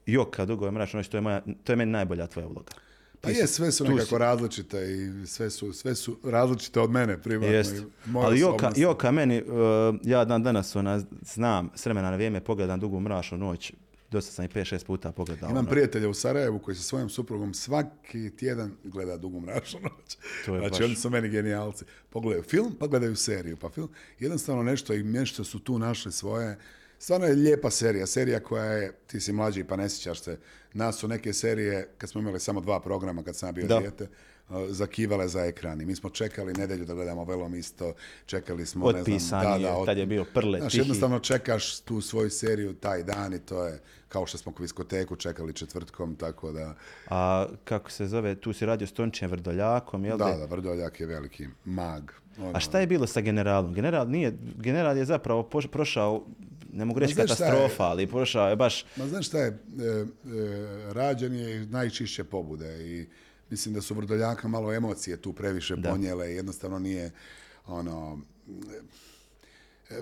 Joka, Dugoj mračnoj noći, to je, moja, to je meni najbolja tvoja uloga. Pa je, sve su nekako različite i sve su, sve su različite od mene privatno. Jest. Ali Joka. Joka meni, uh, ja dan danas ona, znam, s vremena na vrijeme pogledam Dugu mračnu noć, dosta sam i 5-6 puta pogledao. Imam ono. prijatelja u Sarajevu koji sa svojom suprugom svaki tjedan gleda Dugu mračnu noć. Znači baš- oni su meni genijalci. Pogledaju film, pa gledaju seriju. Pa film, jednostavno nešto i nešto su tu našli svoje. Stvarno je lijepa serija. Serija koja je, ti si mlađi pa ne sjećaš se, nas su neke serije, kad smo imali samo dva programa kad sam bio dijete, zakivale za ekran. I mi smo čekali nedjelju da gledamo velom isto, čekali smo, ne znam, da, je, da, od- tad je bio Prle, Znaš, Tihi. jednostavno čekaš tu svoju seriju taj dan i to je kao što smo u diskoteku čekali četvrtkom, tako da... A kako se zove, tu si radio s Tončijem Vrdoljakom, jel Da, da? da, Vrdoljak je veliki mag. Ono, A šta je bilo sa generalom? General, nije, general je zapravo poš- prošao, ne mogu reći je? katastrofa, ali prošao je baš... Ma znaš šta je, e, e, rađen je najčišće pobude i mislim da su Vrdoljaka malo emocije tu previše Da. ponijele jednostavno nije ono... e,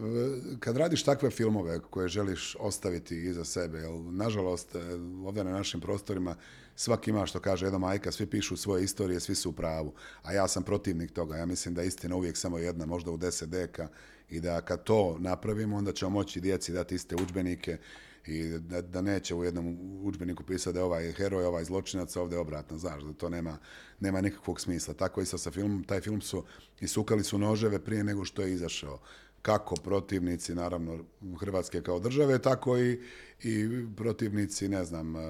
kad radiš takve filmove koje želiš ostaviti iza sebe, jer nažalost e, ovdje na našim prostorima svaki ima što kaže jedna majka, svi pišu svoje istorije, svi su u pravu, a ja sam protivnik toga, ja mislim da je istina uvijek samo jedna, možda u deset deka i da kad to napravimo, onda ćemo moći djeci dati iste udžbenike i da, da neće u jednom udžbeniku pisati da je ovaj heroj, ovaj zločinac, ovdje obratno, znaš, da to nema, nema nikakvog smisla. Tako i sa, sa filmom, taj film su isukali su noževe prije nego što je izašao. Kako protivnici, naravno, Hrvatske kao države, tako i, i protivnici, ne znam, eh,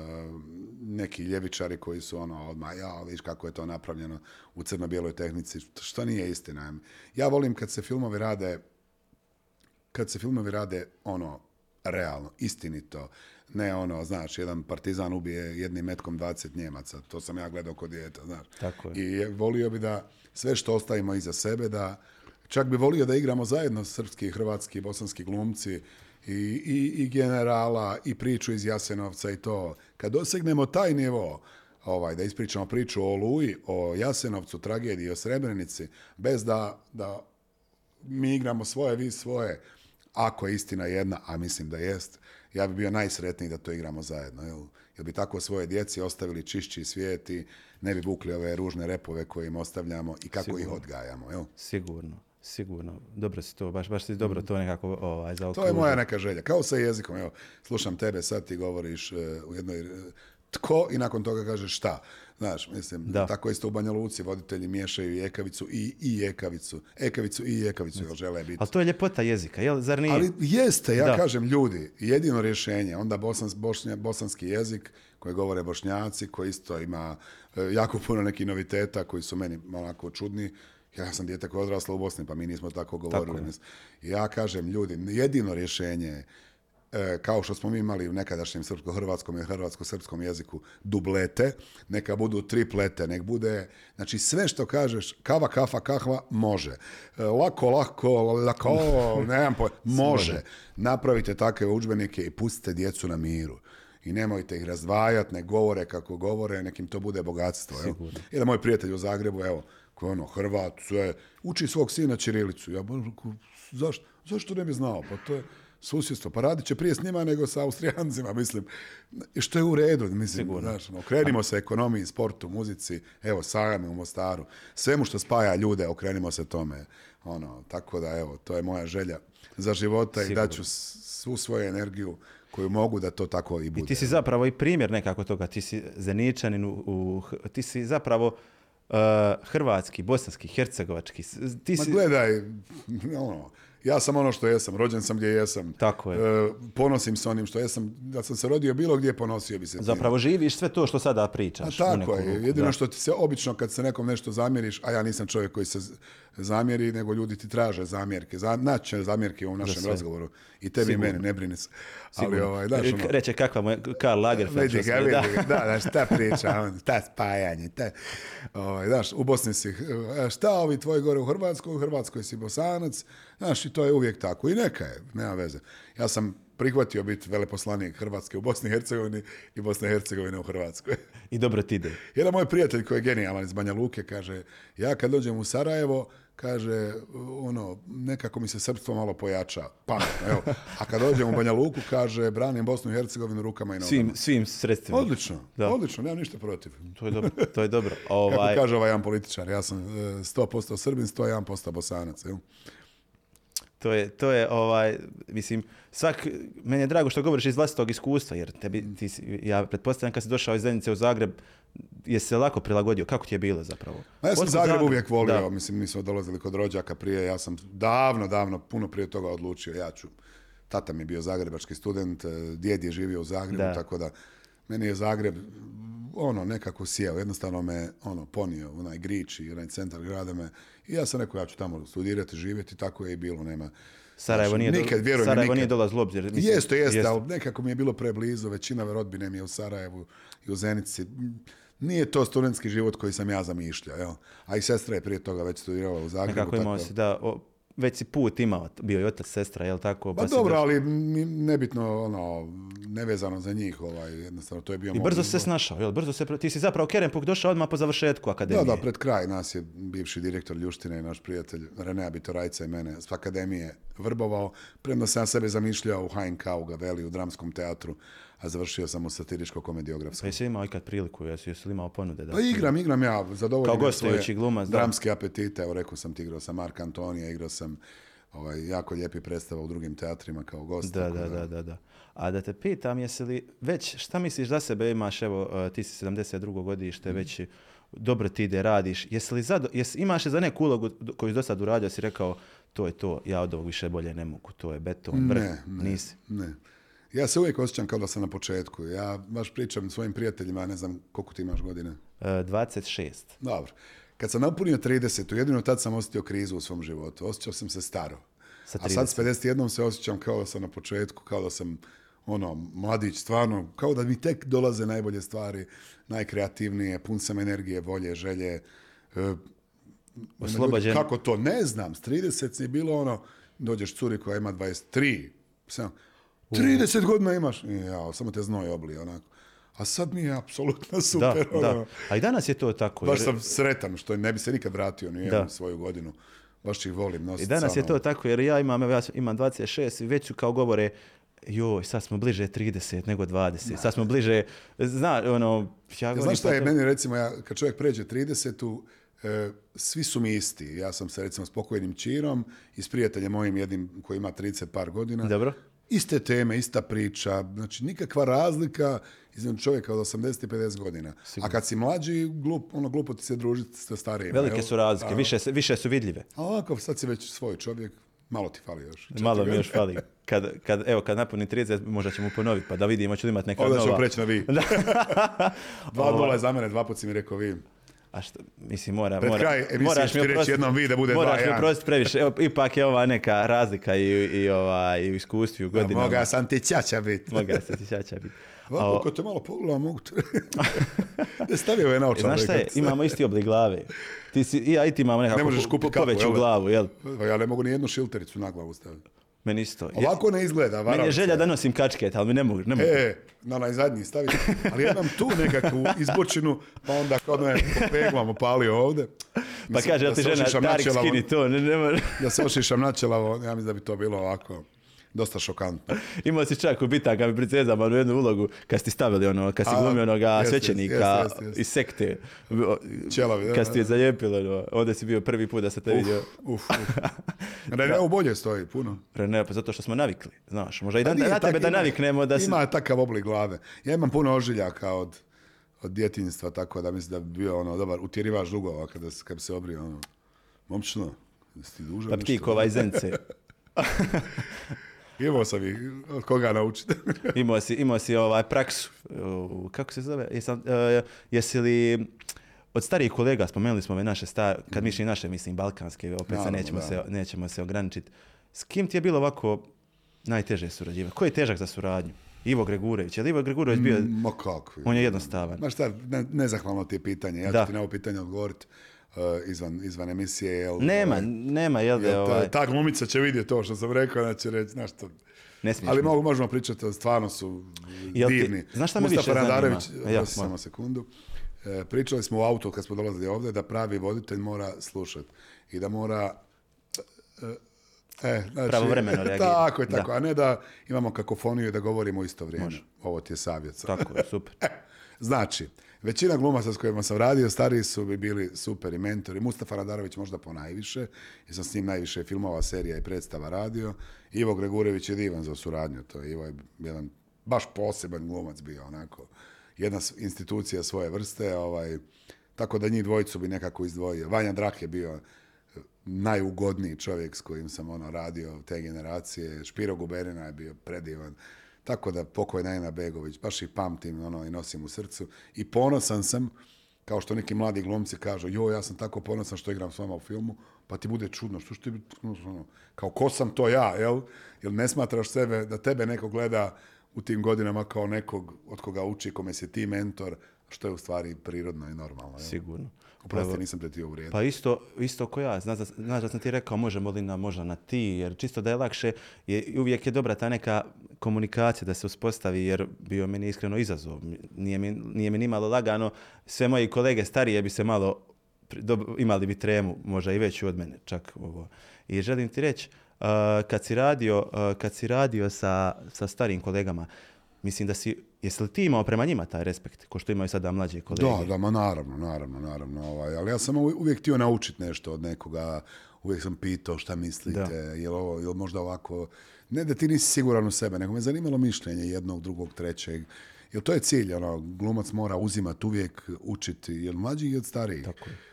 neki ljevičari koji su ono, odmah, ja, viš kako je to napravljeno u crno-bijeloj tehnici, što nije istina. Ja volim kad se filmovi rade kad se filmovi rade ono realno, istinito, ne ono, znaš, jedan partizan ubije jednim metkom 20 Njemaca, to sam ja gledao kod dijeta, znaš. Tako je. I je- volio bi da sve što ostavimo iza sebe, da čak bi volio da igramo zajedno srpski, hrvatski, bosanski glumci i, i, i generala i priču iz Jasenovca i to. Kad dosegnemo taj nivo, ovaj, da ispričamo priču o Oluji, o Jasenovcu, tragediji, o Srebrenici, bez da, da mi igramo svoje, vi svoje. Ako je istina jedna, a mislim da jest, ja bi bio najsretniji da to igramo zajedno. Jel, jel bi tako svoje djeci ostavili čišći svijet i ne bi vukli ove ružne repove koje im ostavljamo i kako ih odgajamo. Jel? Sigurno, sigurno. Dobro si to, baš, baš si dobro to nekako ovaj, To zaokružio. je moja neka želja. Kao sa jezikom. Evo, slušam tebe, sad ti govoriš e, u jednoj e, tko i nakon toga kažeš šta. Znaš, mislim, Da. tako isto u Banja Luci voditelji miješaju i ekavicu i, i ekavicu. Ekavicu i ekavicu, jer žele biti. Ali to je ljepota jezika, jel? Zar nije? Ali jeste, ja Da. kažem ljudi, jedino rješenje, onda bosans, bošnja, bosanski jezik koji govore bošnjaci, koji isto ima e, jako puno nekih noviteta koji su meni onako čudni. Ja sam dijete koje je odraslo u Bosni, pa mi nismo tako govorili. Mislim, Ja kažem ljudi, jedino rješenje je kao što smo mi imali u nekadašnjem srpsko-hrvatskom i hrvatsko-srpskom jeziku dublete, neka budu triplete, nek bude, znači sve što kažeš, kava, kafa, kahva, može. E, lako, lako, lako, (laughs) nemam pojma, može. Napravite takve udžbenike i pustite djecu na miru. I nemojte ih razdvajati, ne govore kako govore, nekim to bude bogatstvo. Jel? Jedan moj prijatelj u Zagrebu, evo, koji ono, Hrvat, sve, uči svog sina Čirilicu. Ja zašto, zašto ne bi znao? Pa to je susjedstvo. Pa radit će prije s njima nego sa Austrijancima, mislim. I što je u redu, mislim, znaš, ono, okrenimo se ekonomiji, sportu, muzici, evo, sajame u Mostaru. Svemu što spaja ljude, okrenimo se tome. Ono, tako da, evo, to je moja želja za života i Sigurno. daću s- svu svoju energiju koju mogu da to tako i bude. I ti si zapravo i primjer nekako toga. Ti si zeničanin, u, u- ti si zapravo uh, hrvatski, bosanski, hercegovački. Ti Ma si, gledaj, (laughs) ono, ja sam ono što jesam, rođen sam gdje jesam. Tako je. E, ponosim se onim što jesam, da sam se rodio bilo gdje, ponosio bi se. tim. Zapravo živiš sve to što sada A pričaš. u tako je, ruku, jedino da. što ti se obično kad se nekom nešto zamjeriš, a ja nisam čovjek koji se zamjeri, nego ljudi ti traže zamjerke, za, naći će zamjerke u našem razgovoru. I tebi i Sigurno. mene, ne brini se. Ali ovaj, daš ono, Reče kakva mu je Karl Lagerfeld. Vidi ga, vidi da. ga, da, da, šta priča, on, ta spajanje, ta, ovaj, znaš, u Bosni si, e, šta ovi tvoji gore u Hrvatskoj, u Hrvatskoj si bosanac, znaš, i to je uvijek tako, i neka je, nema veze. Ja sam prihvatio biti veleposlanik Hrvatske u Bosni i Hercegovini i Bosne i Hercegovine u Hrvatskoj. (laughs) I dobro ti ide. Jedan moj prijatelj koji je genijalan iz Banja Luke kaže, ja kad dođem u Sarajevo, kaže, ono, nekako mi se srpstvo malo pojača, pametno, evo. A kad dođem u Banja Luku, kaže, branim Bosnu i Hercegovinu rukama i nogama. Svim, svim sredstvima. Odlično, Da. odlično, nemam ništa protiv. To je dobro. To je dobro. (laughs) Kako Ovaj, kaže ovaj jedan političar, ja sam e, 100% Srbin, 101% Bosanac. Jel? To je, to je ovaj, mislim, svak, meni je drago što govoriš iz vlastitog iskustva, jer tebi, ti, ja pretpostavljam kad si došao iz Zenice u Zagreb, je se lako prilagodio. Kako ti je bilo zapravo? Ma ja sam Otkud Zagreb uvijek volio, Da. mislim, mi smo dolazili kod rođaka prije, ja sam davno, davno, puno prije toga odlučio, ja ću, tata mi je bio zagrebački student, e, djed je živio u Zagrebu, Da. tako da meni je Zagreb ono nekako sjeo, jednostavno me ono ponio, onaj grič i onaj centar grada me, i ja sam rekao ja ću tamo studirati, živjeti, tako je i bilo, nema. Sarajevo Znači, nije, do- nikad, mi, Sarajevo nikad. nije dolaz u obzir. mislim, Jeste, jeste, jeste. ali nekako mi je bilo preblizu, većina rodbine mi je u Sarajevu i u Zenici. Nije to studentski život koji sam ja zamišljao, jel? A i sestra je prije toga već studirala u Zagrebu. Nekako imao tako- si da, o, već si put imao, bio i otac, sestra, jel tako? Pa si dobro, ali nebitno, ono, nevezano za njih, ovaj, jednostavno, to je bio I brzo se snašao, jel? Brzo se, ti si zapravo Kerempuk došao odmah po završetku Da, akademije. da, pred kraj nas je bivši direktor Ljuštine i naš prijatelj Renea Bitorajca i mene s akademije vrbovao, premda sam ja sebe zamišljao u HNK u Gaveli, u dramskom teatru, a završio sam u satiričko-komediografskom. Pa jesi imao ikad priliku, jesi, jesi imao ponude? Da Pa igram, igram ja, zadovoljim Kao svoje glumac, da. dramske apetite. Evo, rekao sam ti, igrao sam Marka Antonija, igrao sam ovaj, jako lijepi predstava u drugim teatrima kao gost. Da, da, da, da, da. A da te pitam, jesi li već, šta misliš za sebe imaš, evo, uh, ti si 72. godište, Mhm. već dobro ti ide, radiš. Jesi li zado, jesi, imaš li za neku ulogu koju si do sad uradio, si rekao, to je to, ja od ovog više bolje ne mogu, to je beton, vrh, Ne, ne. nisi. Ne. Ja se uvijek osjećam kao da sam na početku. Ja baš pričam svojim prijateljima, ne znam koliko ti imaš godina. Uh, 26. Dobro. Kad sam napunio 30, jedino tad sam osjetio krizu u svom životu. Osjećao sam se staro. Sa A sad s 51 se osjećam kao da sam na početku, kao da sam ono, mladić, stvarno, kao da mi tek dolaze najbolje stvari, najkreativnije, pun sam energije, volje, želje. E, Oslobođen. Kako to? Ne znam. S 30 je bilo ono, dođeš curi koja ima 23. Sam, 30 godina imaš. Ja, samo te znoj obli, onako. A sad mi je apsolutno (laughs) Da, super. ono. da. A i danas je to tako. Baš jer- sam sretan što ne bi se nikad vratio ni jednu Da. svoju godinu. Baš ih volim nositi. I danas je ono. to tako, jer ja imam, ja imam 26 i već su kao govore, joj, sad smo bliže 30 nego 20, sad smo bliže, zna, ono, ja Ja, znaš šta je to- meni, recimo, ja, kad čovjek pređe 30 e, svi su mi isti. Ja sam se, recimo, s pokojnim Čirom i s prijateljem mojim jednim koji ima 30 par godina. Dobro. Iste teme, ista priča, znači nikakva razlika između čovjeka od 80 i 50 godina. A kad si mlađi, glup, ono, glupo ti se družiti sa starijima. Velike su razlike, više, više su vidljive. A ovako, sad si već svoj čovjek, malo ti fali još. Malo mi još fali. (laughs) Kad, kad, evo, kad napuni 30, možda ćemo ponoviti, pa da vidimo, ću li imati neka Onda nova. ćemo preći na vi. (laughs) Dva dola je za mene, dva put si mi rekao vi. A što, mislim, mora, Pred mora, kraj moraš mi ti reći oprostiti- jednom vi da bude Moraš dva mi oprostiti previše, evo, ipak je ova neka razlika i, i, ova, i u iskustvu, u godinama. Moga sam ti ćaća biti. Moga se ti ćaća biti. (laughs) Ovako, ako te malo pogledam, mogu te... Ne (laughs) stavio je naočar. Znaš šta je, imamo isti oblik glave. Ti si, i ja i ti imamo nekako Ne možeš kupiti po- kapu, poveću jel? glavu, jel? Pa Ja ne mogu ni jednu šiltericu na glavu staviti. Meni isto. Ovako ne izgleda, Meni varam je se. želja da nosim kačket, ali mi ne mogu. Ne mogu. E, na onaj zadnji stavi. Ali ja imam tu nekakvu izbočinu, pa onda kao da je peglam opalio ovde. pa Mislim, kaže, jel da ti žena Tarik skini to? Ne, ne. Da se ošišam načelavo, ja mislim da bi to bilo ovako dosta šokantno. (laughs) Imao si čak u bitaka pricezama u jednu ulogu kad si ti stavili ono, kad si glumio onoga svećenika jeste, jeste. iz sekte. Ćelavi, da, Kad si ti je da. zalijepilo, ono, ovdje si bio prvi put da se te vidio. Uf, uf. (laughs) Reneu bolje stoji, puno. Rene, pa zato što smo navikli, znaš. Možda i da, Pa nije na tebe tak, da ima- naviknemo da se... Ima takav oblik glave. Ja imam puno ožiljaka od, od djetinjstva, tako da mislim da bi bio ono, dobar utjerivač dugova kada, bi se obrio. Ono. Momčno, jesi ti dužan Pa ptik ovaj zence. (laughs) Imao sam ih od koga naučiti. (laughs) imao, si, imao si ovaj praksu. Kako se zove? Jesam, e, jesi li od starijih kolega, spomenuli smo ove naše star, kad mišli naše, mislim, balkanske, opet se nećemo, da. se, nećemo se ograničiti. S kim ti je bilo ovako najteže surađivati? Ko je težak za suradnju? Ivo Gregurević. Je li Ivo Gregurević bio... Ma kako? On je jednostavan. Ma šta, ne, nezahvalno ti je pitanje. Ja Da. ću ti na ovo pitanje odgovoriti uh, izvan, izvan emisije. Jel, Nema, ovaj, nema, jel jel ovaj, ta glumica će vidjeti to što sam rekao, da će reći, znaš što, ne smiješ Ali mogu, možemo pričati, stvarno su Jel ti- divni. znaš šta me Mustafa više zanima? Radarević, Ja, samo sekundu. E, pričali smo u autu kad smo dolazili ovdje da pravi voditelj mora slušati i da mora e, E, znači, Pravovremeno reagira. (laughs) tako je, tako. Da. A ne da imamo kakofoniju i da govorimo isto vrijeme. Ovo ti je savjet. Tako je, super. (laughs) Znači, većina glumaca s kojima sam radio, stariji su mi bili super i mentori. Mustafa Radarović možda po najviše, jer sam s njim najviše filmova, serija i predstava radio. Ivo Gregurević je divan za suradnju, to je Ivo je jedan baš poseban glumac bio, onako. Jedna institucija svoje vrste, ovaj, tako da njih dvojicu bi nekako izdvojio. Vanja Drak je bio eh, najugodniji čovjek s kojim sam ono radio te generacije. Špiro Guberina je bio predivan. Tako da pokojna Ena Begović, baš ih pamtim ono, i nosim u srcu. I ponosan sam, kao što neki mladi glumci kažu, jo, ja sam tako ponosan što igram s vama u filmu, pa ti bude čudno, što ti ono, kao ko sam to ja, jel? Jel ne smatraš sebe da tebe neko gleda u tim godinama kao nekog od koga uči, kome si ti mentor, što je u stvari prirodno i normalno. Jel? Sigurno. Oprosti, nisam te ti uvrijedio. Pa isto, isto ko ja. Znaš da, znaš da sam ti rekao možemo li na možda na ti, jer čisto da je lakše, je, uvijek je dobra ta neka komunikacija da se uspostavi, jer bio meni iskreno izazov. Nije mi, nije mi nimalo lagano. Sve moji kolege starije bi se malo, imali bi tremu, možda i veću od mene čak ovo. I želim ti reći, uh, kad si radio, uh, kad si radio sa, sa starijim kolegama, mislim da si, jesi li ti imao prema njima taj respekt, ko što imaju sada mlađe kolege? Da, da, ma naravno, naravno, naravno. Ovaj, ali ja sam uvi- uvijek htio naučiti nešto od nekoga, uvijek sam pitao šta mislite, je li ovo, je li možda ovako, ne da ti nisi siguran u sebe, nego me zanimalo mišljenje jednog, drugog, trećeg. Jer to je cilj, ono, glumac mora uzimati uvijek, učiti, jer mlađi i od starijih.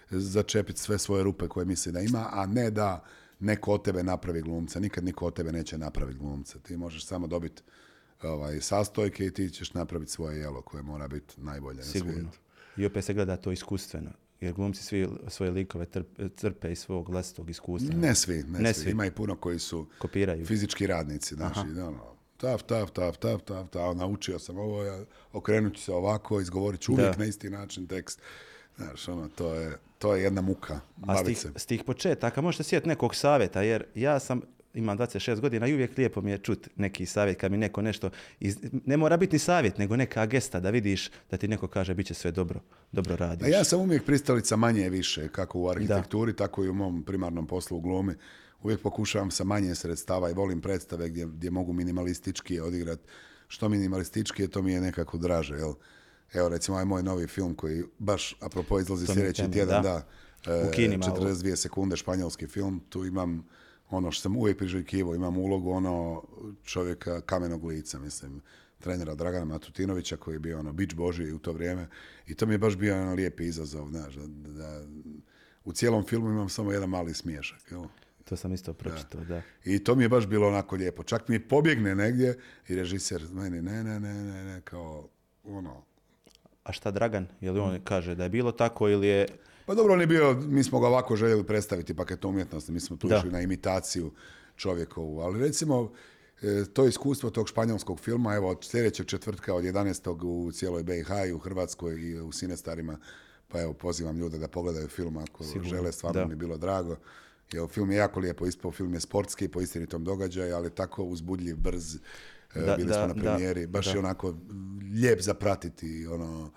Začepiti sve svoje rupe koje misli da ima, a ne da neko od tebe napravi glumca. Nikad niko od tebe neće napraviti glumca. Ti možeš samo dobiti ovaj, sastojke i ti ćeš napraviti svoje jelo koje mora biti najbolje na Sigurno. svijetu. I opet se gleda to iskustveno. Jer glumci svi svoje likove crpe iz svog vlastitog iskustva. Ne svi, ne, Ne svi. svi. Ima i puno koji su Kopiraju. fizički radnici. Znači, ono, taf, taf, taf, taf, taf, taf, naučio sam ovo, ja okrenut ću se ovako, izgovorit ću uvijek Da. na isti način tekst. Znaš, ono, to je, to je jedna muka, A s tih, s tih početaka možete sjetiti nekog savjeta, jer ja sam, imam 26 godina i uvijek lijepo mi je čut neki savjet kad mi neko nešto, iz, ne mora biti ni savjet, nego neka gesta da vidiš da ti neko kaže bit će sve dobro, dobro radiš. A ja sam uvijek pristalica manje više, kako u arhitekturi, tako i u mom primarnom poslu u glumi. Uvijek pokušavam sa manje sredstava i volim predstave gdje, gdje mogu minimalistički odigrati. Što minimalistički to mi je nekako draže, jel? Evo recimo ovaj moj novi film koji baš apropo izlazi je sljedeći tjedan, da. da. e, U kinima, 42 sekunde španjolski film, tu imam ono što sam uvijek priželjkivao, imam ulogu ono čovjeka kamenog lica, mislim, trenera Dragana Matutinovića koji je bio ono bić Boži u to vrijeme i to mi je baš bio jedan lijepi izazov, znaš, da, da u cijelom filmu imam samo jedan mali smiješak, jel? To sam isto pročitao, da. I to mi je baš bilo onako lijepo. Čak mi pobjegne negdje i režiser meni ne, ne, ne, ne, ne, kao ono, A šta Dragan? Je li on kaže da je bilo tako ili je... Pa dobro, on je bio, mi smo ga ovako željeli predstaviti paket umjetnosti, mi smo tu išli na imitaciju čovjekovu, ali recimo e, to iskustvo tog španjolskog filma, evo od sljedećeg četvrtka od 11. u cijeloj BiH i u Hrvatskoj i u Sinestarima, pa evo pozivam ljude da pogledaju film ako žele, stvarno da. mi je bilo drago. Jer film je jako lijepo ispao, film je sportski po istinitom događaju, ali tako uzbudljiv, brz, e, Da, bili da, smo na premijeri, baš je onako lijep za pratiti, ono,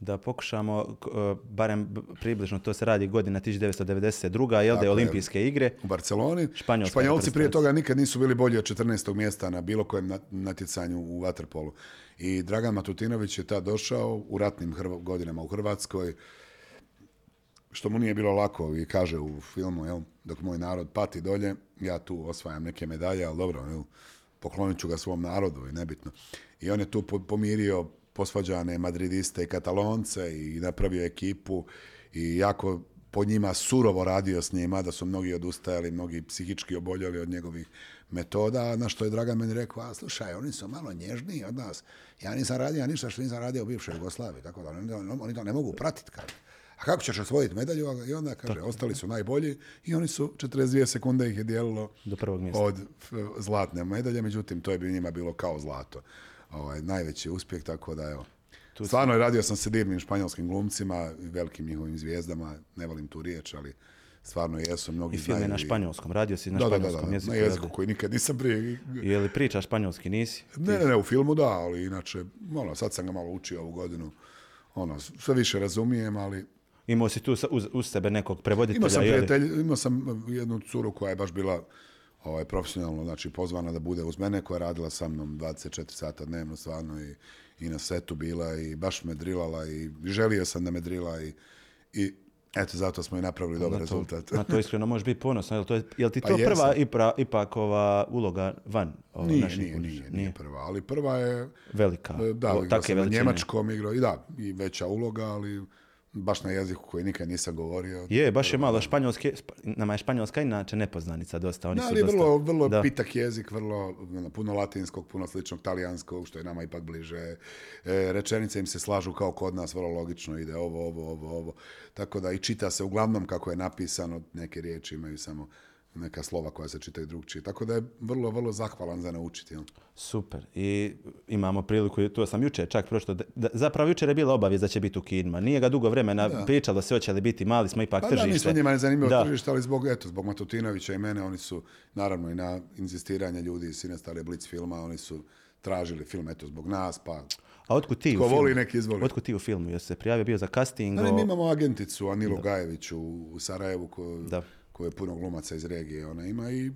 Da pokušamo, e, barem približno, to se radi godina 1992. Jel da Tako je je. olimpijske igre? u Barceloni. Španjolska Španjolci prije toga nikad nisu bili bolji od 14. mjesta na bilo kojem nat- natjecanju u vaterpolu. I Dragan Matutinović je tad došao u ratnim Hrv- godinama u Hrvatskoj, što mu nije bilo lako i kaže u filmu, jel, dok moj narod pati dolje, ja tu osvajam neke medalje, ali dobro, jel, poklonit ću ga svom narodu i nebitno. I on je tu po- pomirio posvađane madridiste i katalonce i napravio ekipu i jako po njima surovo radio s njima, da su mnogi odustajali, mnogi psihički oboljeli od njegovih metoda, na što je Dragan meni rekao, a slušaj, oni su malo nježniji od nas. Ja nisam radio ništa što nisam radio u bivšoj Jugoslaviji, tako da oni, to ne mogu pratiti. Kaže. A kako ćeš osvojiti medalju? I onda kaže, ostali su najbolji i oni su 42 sekunde ih je dijelilo Do prvog mjesta. od zlatne medalje, međutim to je bi njima bilo kao zlato. Ovaj, najveći uspjeh, tako da evo. Stvarno radio sam se divnim španjolskim glumcima, velikim njihovim zvijezdama, ne volim tu riječ, ali stvarno jesu mnogi I film je na španjolskom, radio si na Da, da, da, španjolskom da, jeziku. na jeziku koji nikad nisam prije... Je li priča španjolski, nisi? Ne, ne, ne, u filmu da, ali inače, ono, sad sam ga malo učio ovu godinu. Ono, sve više razumijem, ali Imao si tu uz, uz sebe nekog prevoditelja? Imao sam prijatelj, imao sam jednu curu koja je baš bila ovaj, profesionalno, znači pozvana da bude uz mene, koja je radila sa mnom 24 sata dnevno stvarno i, i na setu bila i baš me drilala i želio sam da me drila i, i eto, zato smo i napravili dobar Na to, rezultat. na to iskreno možeš biti ponosan. Jel, to je, jel ti Pa to jesam. prva ipra, ipak ova uloga van ovo, Nije, naših nije, kuliša? nije, nije prva, ali prva je, Velika. da, O, sam na njemačkom igrao, i da, i veća uloga, ali baš na jeziku koji nikad nisam govorio. Je, baš je malo španjolske, spa- nama je španjolska inače nepoznanica dosta. Oni Da, su ali je dosta, vrlo, vrlo da. pitak jezik, vrlo ono, puno latinskog, puno sličnog talijanskog, što je nama ipak bliže. E, rečenice im se slažu kao kod nas, vrlo logično ide ovo, ovo, ovo, ovo. Tako da i čita se uglavnom kako je napisano, neke riječi imaju samo neka slova koja se čitaju drugčije. Tako da je vrlo, vrlo zahvalan za naučiti. jel? Super. I imamo priliku, to sam jučer čak prošlo, da, da- zapravo jučer je bila obavijest da će biti u kinima. Nije ga dugo vremena pričalo se hoće li biti, mali smo ipak Pa da, tržište. nismo njima ne zanimljivo Da. tržište, ali zbog, eto, zbog Matutinovića i mene, oni su, naravno i na inzistiranje ljudi iz Sinestale Blitz filma, oni su tražili film, eto, zbog nas, pa A otkud ti Ko u filmu? voli, nek izvoli. Otkud ti u filmu? Jesi se prijavio bio za casting? Ali mi imamo agenticu Anilu Gajević u, u Sarajevu Da. Koju je puno glumaca iz regije. Ona ima i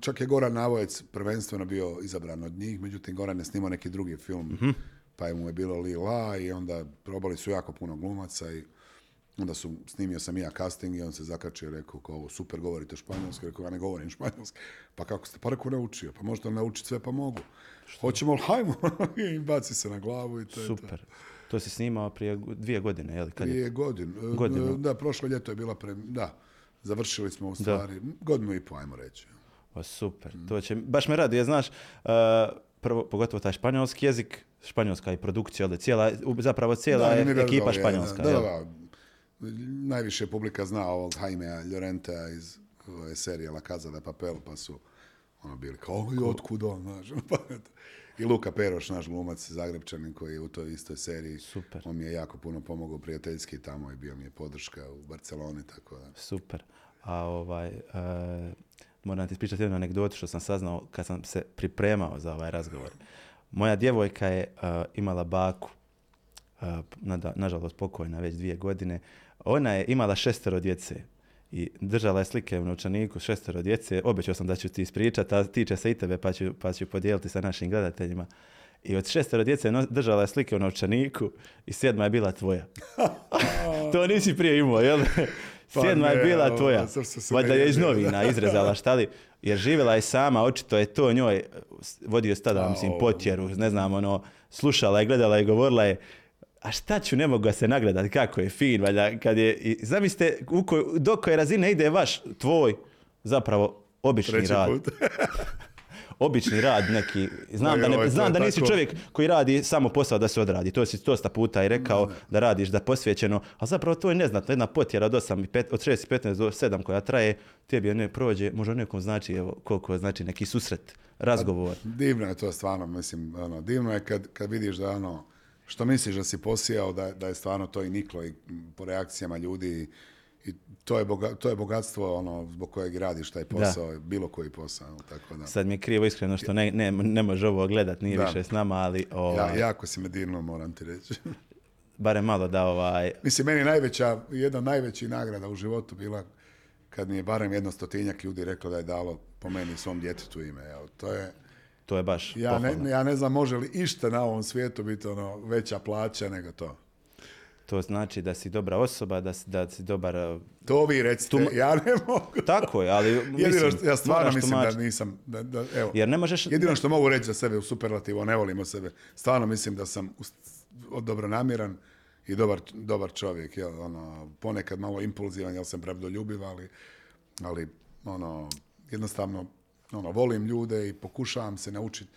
čak je Goran Navojec prvenstveno bio izabran od njih, međutim Goran je snimao neki drugi film, Mhm. pa je mu je bilo Li La i onda probali su jako puno glumaca i onda su, snimio sam i ja casting i on se zakačio i rekao kao ovo super govorite španjolski, rekao ja ne govorim španjolski, pa kako ste, pa rekao naučio, pa možete naučiti sve pa mogu. Hoćemo li hajmo (laughs) i baci se na glavu i to je to. Super. To si snimao prije dvije godine, je li? Kad je... Prije godinu. Godinu. Da, prošlo ljeto je bila pre... Da, završili smo u stvari godinu i po, ajmo reći. O, super. To će, baš me raduje, znaš, uh, prvo, pogotovo taj španjolski jezik, španjolska i produkcija, ali cijela, zapravo cijela je univerzal ekipa je, španjolska. Da, da, da. Najviše publika zna ovog Jaimea Llorentea iz ove serije La Casa de Papel, pa su ono bili kao, "Oj, otkud on, (laughs) znaš. Pa. I Luka Peroš, naš glumac Zagrebčanin koji je u toj istoj seriji. Super. On mi je jako puno pomogao prijateljski tamo i bio mi je podrška u Barceloni, tako da. Super. A ovaj, e, moram ti ispričati jednu anegdotu što sam saznao kad sam se pripremao za ovaj razgovor. Moja djevojka je e, imala baku, e, nažalost pokojna već dvije godine. Ona je imala šestero djece i držala je slike u novčaniku šestero djece. Obećao sam da ću ti ispričati, a tiče se i tebe pa ću, pa ću podijeliti sa našim gledateljima. I od šestero djece držala je slike u novčaniku i sedma je bila tvoja. (laughs) to nisi prije imao, jel? Pa Sedma je bila tvoja. Valjda je iz novina izrezala šta li. Jer živjela je sama, očito je to njoj, vodio je tada, mislim, potjeru, ne znam, ono, slušala je, gledala je, govorila je, a šta ću, ne mogu ga se nagledati, kako je fin, valjda, kad je, i zamislite, u koj, do koje razine ide vaš, tvoj, zapravo, obični Treći rad. put. (laughs) Obični rad neki, znam, da, ne, znam da nisi tako. čovjek koji radi samo posao da se odradi, to si dosta puta i rekao da radiš da posvećeno, a zapravo to je neznatno, jedna potjera od, 8, i pet- od 6 i 15 do 7 koja traje, tebi ne prođe, možda nekom znači evo, koliko znači neki susret, razgovor. Divno je to stvarno, mislim, ono, divno je kad, kad vidiš da ono, što misliš da si posijao, da, da je stvarno to i niklo i po reakcijama ljudi i to je, boga, to je bogatstvo ono, zbog kojeg radiš taj posao, bilo koji posao, tako da. Sad mi je krivo iskreno što ne, ne, ne može ovo gledat, nije Da. više s nama, ali Ja, ovaj, jako si me dirnuo, moram ti reći. (laughs) barem malo da ovaj, Mislim, meni najveća, jedna od najvećih nagrada u životu bila kad mi je barem jedno stotinjak ljudi reklo da je dalo po meni svom djetetu ime. Evo, to je, to je baš ja pohvalno. ne, ja ne znam može li išta na ovom svijetu biti ono veća plaća nego to. To znači da si dobra osoba, da si, da si dobar... uh, To vi recite, Tu- ja ne mogu. Tako je, ali (laughs) Jedino mislim, što, ja stvarno mislim da tumačiti. nisam, da, da, evo, Jer ne možeš... jedino što mogu reći za sebe u superlativu, ne volimo sebe, stvarno mislim da sam dobronamjeran i dobar, dobar čovjek, jel, ono, ponekad malo impulzivan, jel sam pravdoljubiv, ali, ali ono, jednostavno, ono, volim ljude i pokušavam se naučiti,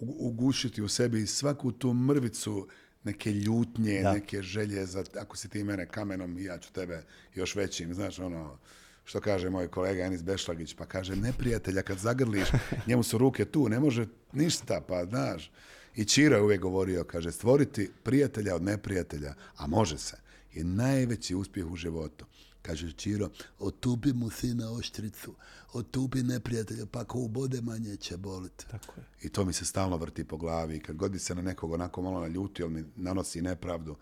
ugušiti u sebi svaku tu mrvicu neke ljutnje, Da. neke želje za, ako si ti mene kamenom, ja ću tebe još većim, znaš, ono, što kaže moj kolega Enis Bešlagić, pa kaže, neprijatelja kad zagrliš, (laughs) njemu su ruke tu, ne može ništa, pa znaš. I Čiro je uvijek govorio, kaže, stvoriti prijatelja od neprijatelja, a može se, je najveći uspjeh u životu. Kaže Čiro, otupi mu sina oštricu, otupi neprijatelja, pa ako ubode manje će boliti. Tako je. I to mi se stalno vrti po glavi. Kad god bi se na nekog onako malo naljutio, ili mi nanosi nepravdu,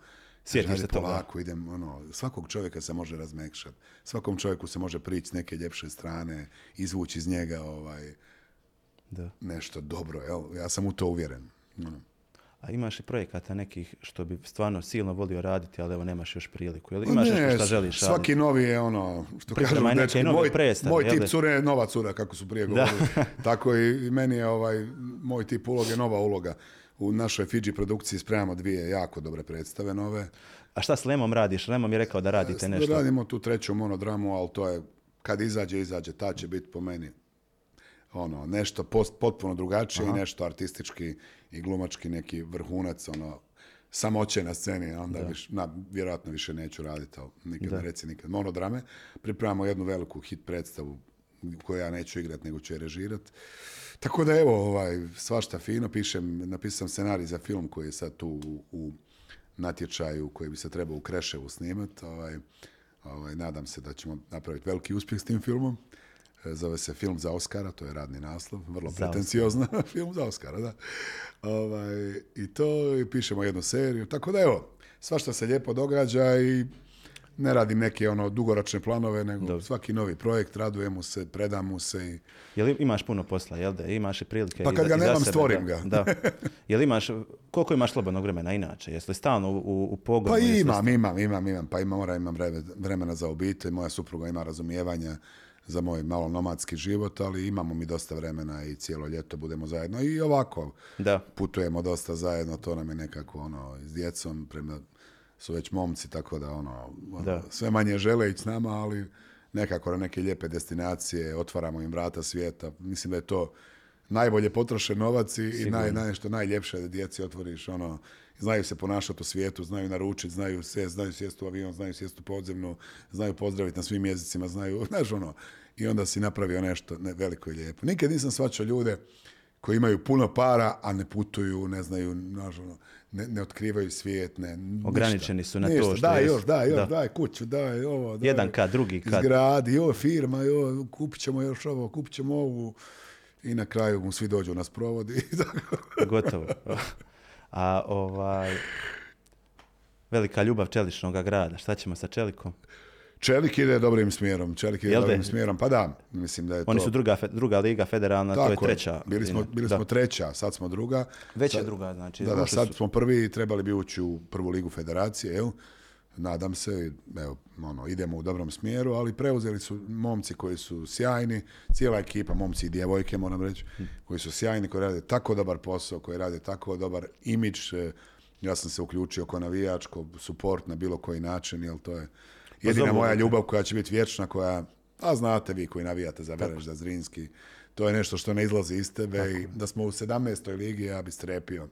Sjetiš se polako, idem, ono, svakog čovjeka se može razmekšati. Svakom čovjeku se može prići s neke ljepše strane, izvući iz njega ovaj, Da. nešto dobro. Jel? Ja sam u to uvjeren. Ono. A imaš i projekata nekih što bi stvarno silno volio raditi, ali evo nemaš još priliku. Jel imaš ne, nešto što želiš? ali- Svaki novi je ono, što dečki, nove moj, predstave, moj tip cure je nova cura, kako su prije govorili. (laughs) Tako i meni je ovaj, moj tip uloge nova uloga. U našoj Fiji produkciji spremamo dvije jako dobre predstave nove. A šta s Lemom radiš? Lemom je rekao da radite nešto. Radimo tu treću monodramu, ali to je, kad izađe, izađe, ta će biti po meni ono, nešto post- potpuno drugačije i nešto artistički i glumački neki vrhunac, ono, samoće na sceni, onda viš, na, vjerojatno više neću raditi, ali nikad ne reci nikad. Monodrame, pripremamo jednu veliku hit predstavu koju ja neću igrati, nego ću je režirati. Tako da evo, ovaj, svašta fino, pišem, napisam scenarij za film koji je sad tu u, u natječaju koji bi se trebao u Kreševu snimat. Ovaj, ovaj, nadam se da ćemo napraviti veliki uspjeh s tim filmom. E, Zove se film za Oscara, to je radni naslov, vrlo Za pretenciozno, (laughs) film za Oscara, da. Ovaj, I to, i pišemo jednu seriju, tako da evo, svašta se lijepo događa i ne radim neke ono dugoročne planove, nego svaki novi projekt, radujem mu se, predam mu se i Jel imaš puno posla, jel da? Imaš i prilike Pa kad ga nemam, sebe, stvorim da, ga. Da. (laughs) Jel imaš, koliko imaš slobodnog vremena inače? Jesi li stalno u, u, pogonu? Pa imam, imam, imam, imam. Pa imam, mora, imam vreme- vremena za obitelj. Moja supruga ima razumijevanja za moj malo nomadski život, ali imamo mi dosta vremena i cijelo ljeto budemo zajedno. I ovako, Da. putujemo dosta zajedno, to nam je nekako ono, s djecom, prema su već momci, tako da ono, ono, Da. sve manje žele ići s nama, ali nekako na neke lijepe destinacije, otvaramo im vrata svijeta. Mislim da je to najbolje potrošen novac i, i naj, nešto najljepše da djeci otvoriš, ono, znaju se ponašati u svijetu, znaju naručiti, znaju sjest, znaju sjesti u avion, znaju sjesti u podzemnu, znaju pozdraviti na svim jezicima, znaju, (laughs) znaš ono, i onda si napravio nešto ne, veliko i lijepo. Nikad nisam svačao ljude koji imaju puno para, a ne putuju, ne znaju, znaš, ono, ne, ne otkrivaju svijet, ne, ništa. Ograničeni su na to Ništa. što Daj još, daj još, Da. daj kuću, daj ovo, daj. Jedan kat, drugi kat. Izgradi, joj, firma, joj, kupit ćemo još ovo, kupit ćemo ovu. I na kraju mu svi dođu na sprovodi. i (laughs) tako. Gotovo. A ovaj... Velika ljubav čeličnog grada. Šta ćemo sa čelikom? Čelik ide dobrim smjerom, Čelik ide Jel dobrim de? smjerom. Pa da, mislim da je Oni to... su druga, druga liga federalna, to je Tako treća. Bili smo, bili Da. smo treća, sad smo druga. Već je druga, znači. Da, da, sad su- smo prvi i trebali bi ući u prvu ligu federacije, jel? Nadam se, evo, ono, idemo u dobrom smjeru, ali preuzeli su momci koji su sjajni, cijela ekipa, momci i djevojke, moram reći, koji su sjajni, koji rade tako dobar posao, koji rade tako dobar imidž. e, Ja sam se uključio ko navijač, ko suport na bilo koji način, jer to je jedina zovu moja ljubav koja će biti vječna, koja, a znate vi koji navijate za Verež, za Zrinski, to je nešto što ne izlazi iz tebe i da smo u 17. ligi, ja bi strepio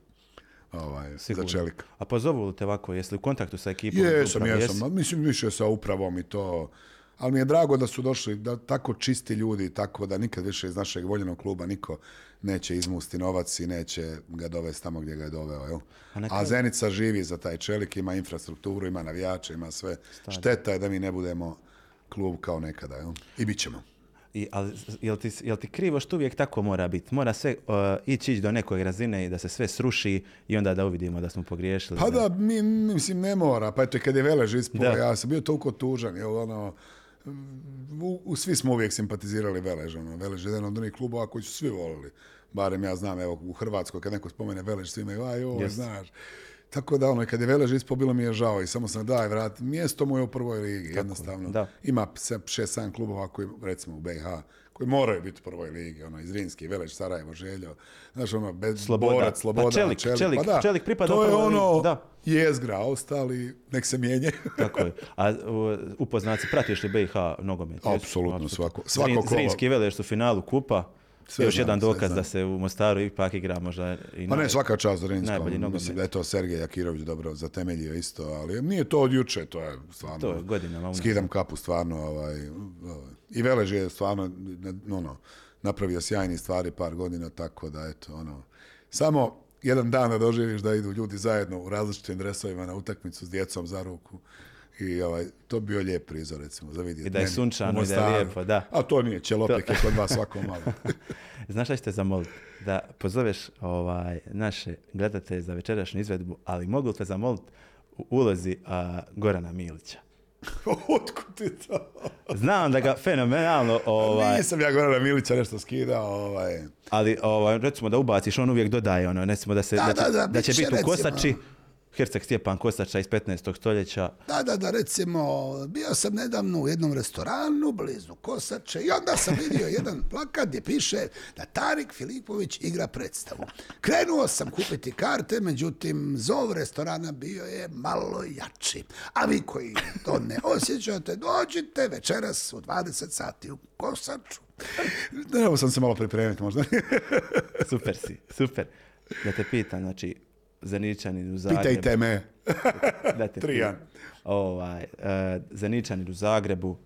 ovaj, za čelik. A pozovu li te ovako, jesi li u kontaktu sa ekipom? Jesam, Upravo, jesam. Mislim, više sa upravom i to. Ali mi je drago da su došli da tako čisti ljudi, tako da nikad više iz našeg voljenog kluba niko neće izmusti novac i neće ga dovesti tamo gdje ga je doveo. Jel? A na A Zenica živi za taj čelik, ima infrastrukturu, ima navijače, ima sve. Šteta je da mi ne budemo klub kao nekada. Jel? I bit ćemo. I, ali, jel ti, jel ti krivo što uvijek tako mora biti? Mora sve uh, ići ići do nekoj razine i da se sve sruši i onda da uvidimo da smo pogriješili. Pa da, mi, mislim, ne mora. Pa eto, kad je Velež ispao, Da. ja sam bio toliko tužan. Jel, ono, u, u- svi smo uvijek simpatizirali Velež. Ono. Velež je jedan od onih klubova koji su svi volili. Barem ja znam, evo, u Hrvatskoj, kad neko spomene Velež, svi imaju, aj, ovo, Jest. znaš. Tako da ono, kad je Velež ispao, bilo mi je žao i samo sam daj vrat, mjesto mu je u prvoj ligi, jednostavno. da. Ima se- šest, sedam klubova koji, recimo u BiH, koji moraju biti u prvoj ligi, ono, iz Rinski, Velež, Sarajevo, Željo, znaš, ono, bez Sloboda. borac, Pa sloboda, Čelik, Čelik, pa da, Čelik pripada to je ono, da. jezgra, ostali, nek se mijenje. (laughs) Tako je. A upoznaci, pratiš li BiH nogomet? Apsolutno, svako- svako Zrin-. Zrinski Veleš su u finalu kupa. Sve Još znam, jedan dokaz znam. da se u Mostaru ipak igra možda i Pa ne, svaka čast nogomet. Mislim da je to Sergej Jakirović dobro zatemeljio isto, ali nije to od juče, to je stvarno... To je godinama unazad. Skidam kapu stvarno. Ovaj, ovaj. I Velež je stvarno ono, napravio sjajni stvari par godina, tako da eto, ono... Samo jedan dan da doživiš da idu ljudi zajedno u različitim dresovima na utakmicu s djecom za ruku. I ovaj, to bi bio lijep prizor, recimo, za vidjeti. I da je meni sunčano i da je lijepo, da. A to nije, Čelopek je kod vas svako malo. (laughs) Znaš šta ćete zamoliti? Da pozoveš ovaj, naše gledatelje za večerašnju izvedbu, ali mogu te zamoliti u ulozi a, Gorana Milića. (laughs) Otkud ti to? Znam da ga fenomenalno, ovaj, Nisam ja Gorana Milića nešto skidao, ovaj... ali ovaj, recimo da ubaciš, on uvijek dodaje ono, recimo da, se, Da, da, će, da, da, će će biti u recimo. Kosači, Herceg Stjepan Kosača iz 15. stoljeća. Da, da, da, recimo, bio sam nedavno u jednom restoranu blizu Kosače i onda sam vidio (laughs) jedan plakat gdje piše da Tarik Filipović igra predstavu. Krenuo sam kupiti karte, međutim, zov restorana bio je malo jači. A vi koji to ne (laughs) osjećate, dođite večeras u 20 sati u Kosaču. Trebao sam se malo pripremiti možda. (laughs) Super si, super. Da te pitam, znači, Zeničanin u Zagrebu. Pitajte me. Da (laughs) te Trijan. Ovaj, uh, Zeničanin u Zagrebu,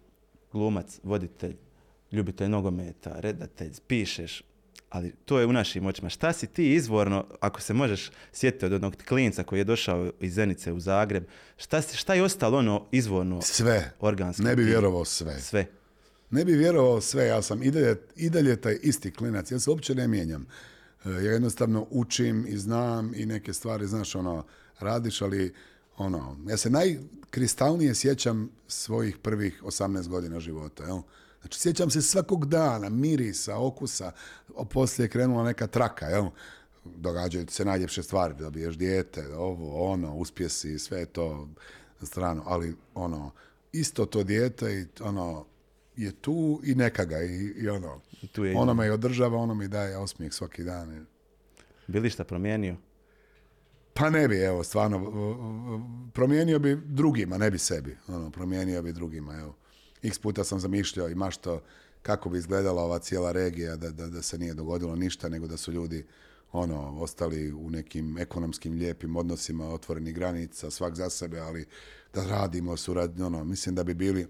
glumac, voditelj, ljubitelj nogometa, redatelj, pišeš, ali to je u našim moćima. Šta si ti izvorno, ako se možeš sjetiti od onog klinca koji je došao iz Zenice u Zagreb, šta, si, šta je ostalo ono izvorno Sve. organski? Ne bi vjerovao sve. Sve. Ne bi vjerovao sve, ja sam i dalje, i dalje taj isti klinac, ja se uopće ne mijenjam. E, Ja jednostavno učim i znam i neke stvari, znaš, ono, radiš, ali ono, ja se najkristalnije sjećam svojih prvih 18 godina života, jel? Znači, sjećam se svakog dana, mirisa, okusa, a poslije je krenula neka traka, jel? Događaju se najljepše stvari, dobiješ dijete, ovo, ono, uspjesi, sve to na stranu, ali ono, isto to dijete i ono, je tu i neka ga i, i ono, I tu je- ono me i održava, ono mi daje osmijeh svaki dan. Bili šta promijenio? Pa ne bi, evo, stvarno, promijenio bi drugima, ne bi sebi, ono, promijenio bi drugima, evo. X puta sam zamišljao i mašto kako bi izgledala ova cijela regija, da, da, da se nije dogodilo ništa, nego da su ljudi, ono, ostali u nekim ekonomskim lijepim odnosima, otvorenih granica, svak za sebe, ali da radimo, surad, ono, mislim da bi bili,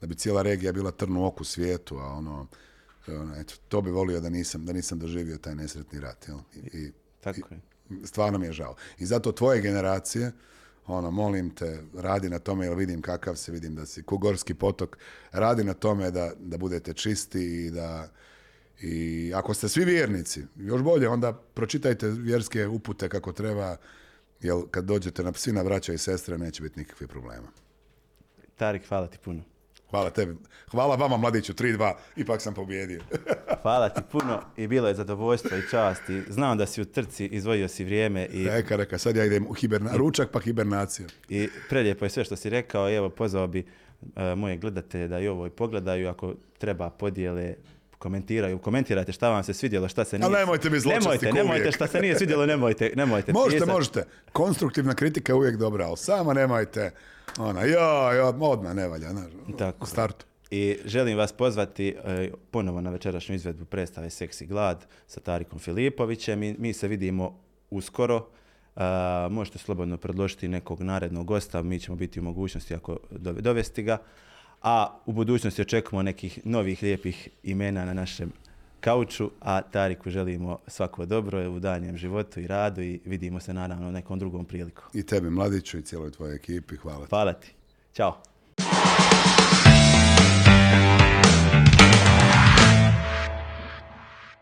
da bi cijela regija bila trn u oku svijetu, a ono, ono, eto, to bi volio da nisam, da nisam doživio taj nesretni rat, jel? I, i- Tako je. stvarno mi je žao. I zato tvoje generacije, ono, molim te, radi na tome, jer vidim kakav se, vidim da si Kugorski potok, radi na tome da, da budete čisti i da i ako ste svi vjernici, još bolje, onda pročitajte vjerske upute kako treba, jer kad dođete na svi na braća i sestre, neće biti nikakvih problema. Tarik, hvala ti puno. Hvala tebi. Hvala vama, mladiću, 3-2, ipak sam pobjedio. (laughs) Hvala ti puno i bilo je zadovoljstvo i čast. I znam da si u trci, izvojio si vrijeme i, Reka, reka, sad ja idem u hiberna, ručak pa hibernacija. i prelijepo je sve što si rekao. I evo, pozvao bi e, moje gledatelje da i ovo i pogledaju. Ako treba podijele, komentiraju. Komentirajte šta vam se svidjelo, šta se nije... Ali nemojte zločesti Nemojte, ko nemojte, uvijek. šta se nije svidjelo, nemojte, nemojte Možete, možete. Konstruktivna kritika je uvijek dobra, ali samo nemojte, ona, ja, ja, odmah ne valja, znaš, Tako. u startu. I želim vas pozvati e, ponovo na večerašnju izvedbu predstave Seksi glad sa Tarikom Filipovićem. I mi se vidimo uskoro. A, možete slobodno predložiti nekog narednog gosta, mi ćemo biti u mogućnosti ako dove- dovesti ga. A u budućnosti očekujemo nekih novih lijepih imena na našem kauču, a Tariku želimo svako dobro u danjem životu i radu i vidimo se naravno nekom drugom prilikom. I tebi, mladiću, i cijeloj tvojoj ekipi, hvala ti. Hvala ti. Ćao.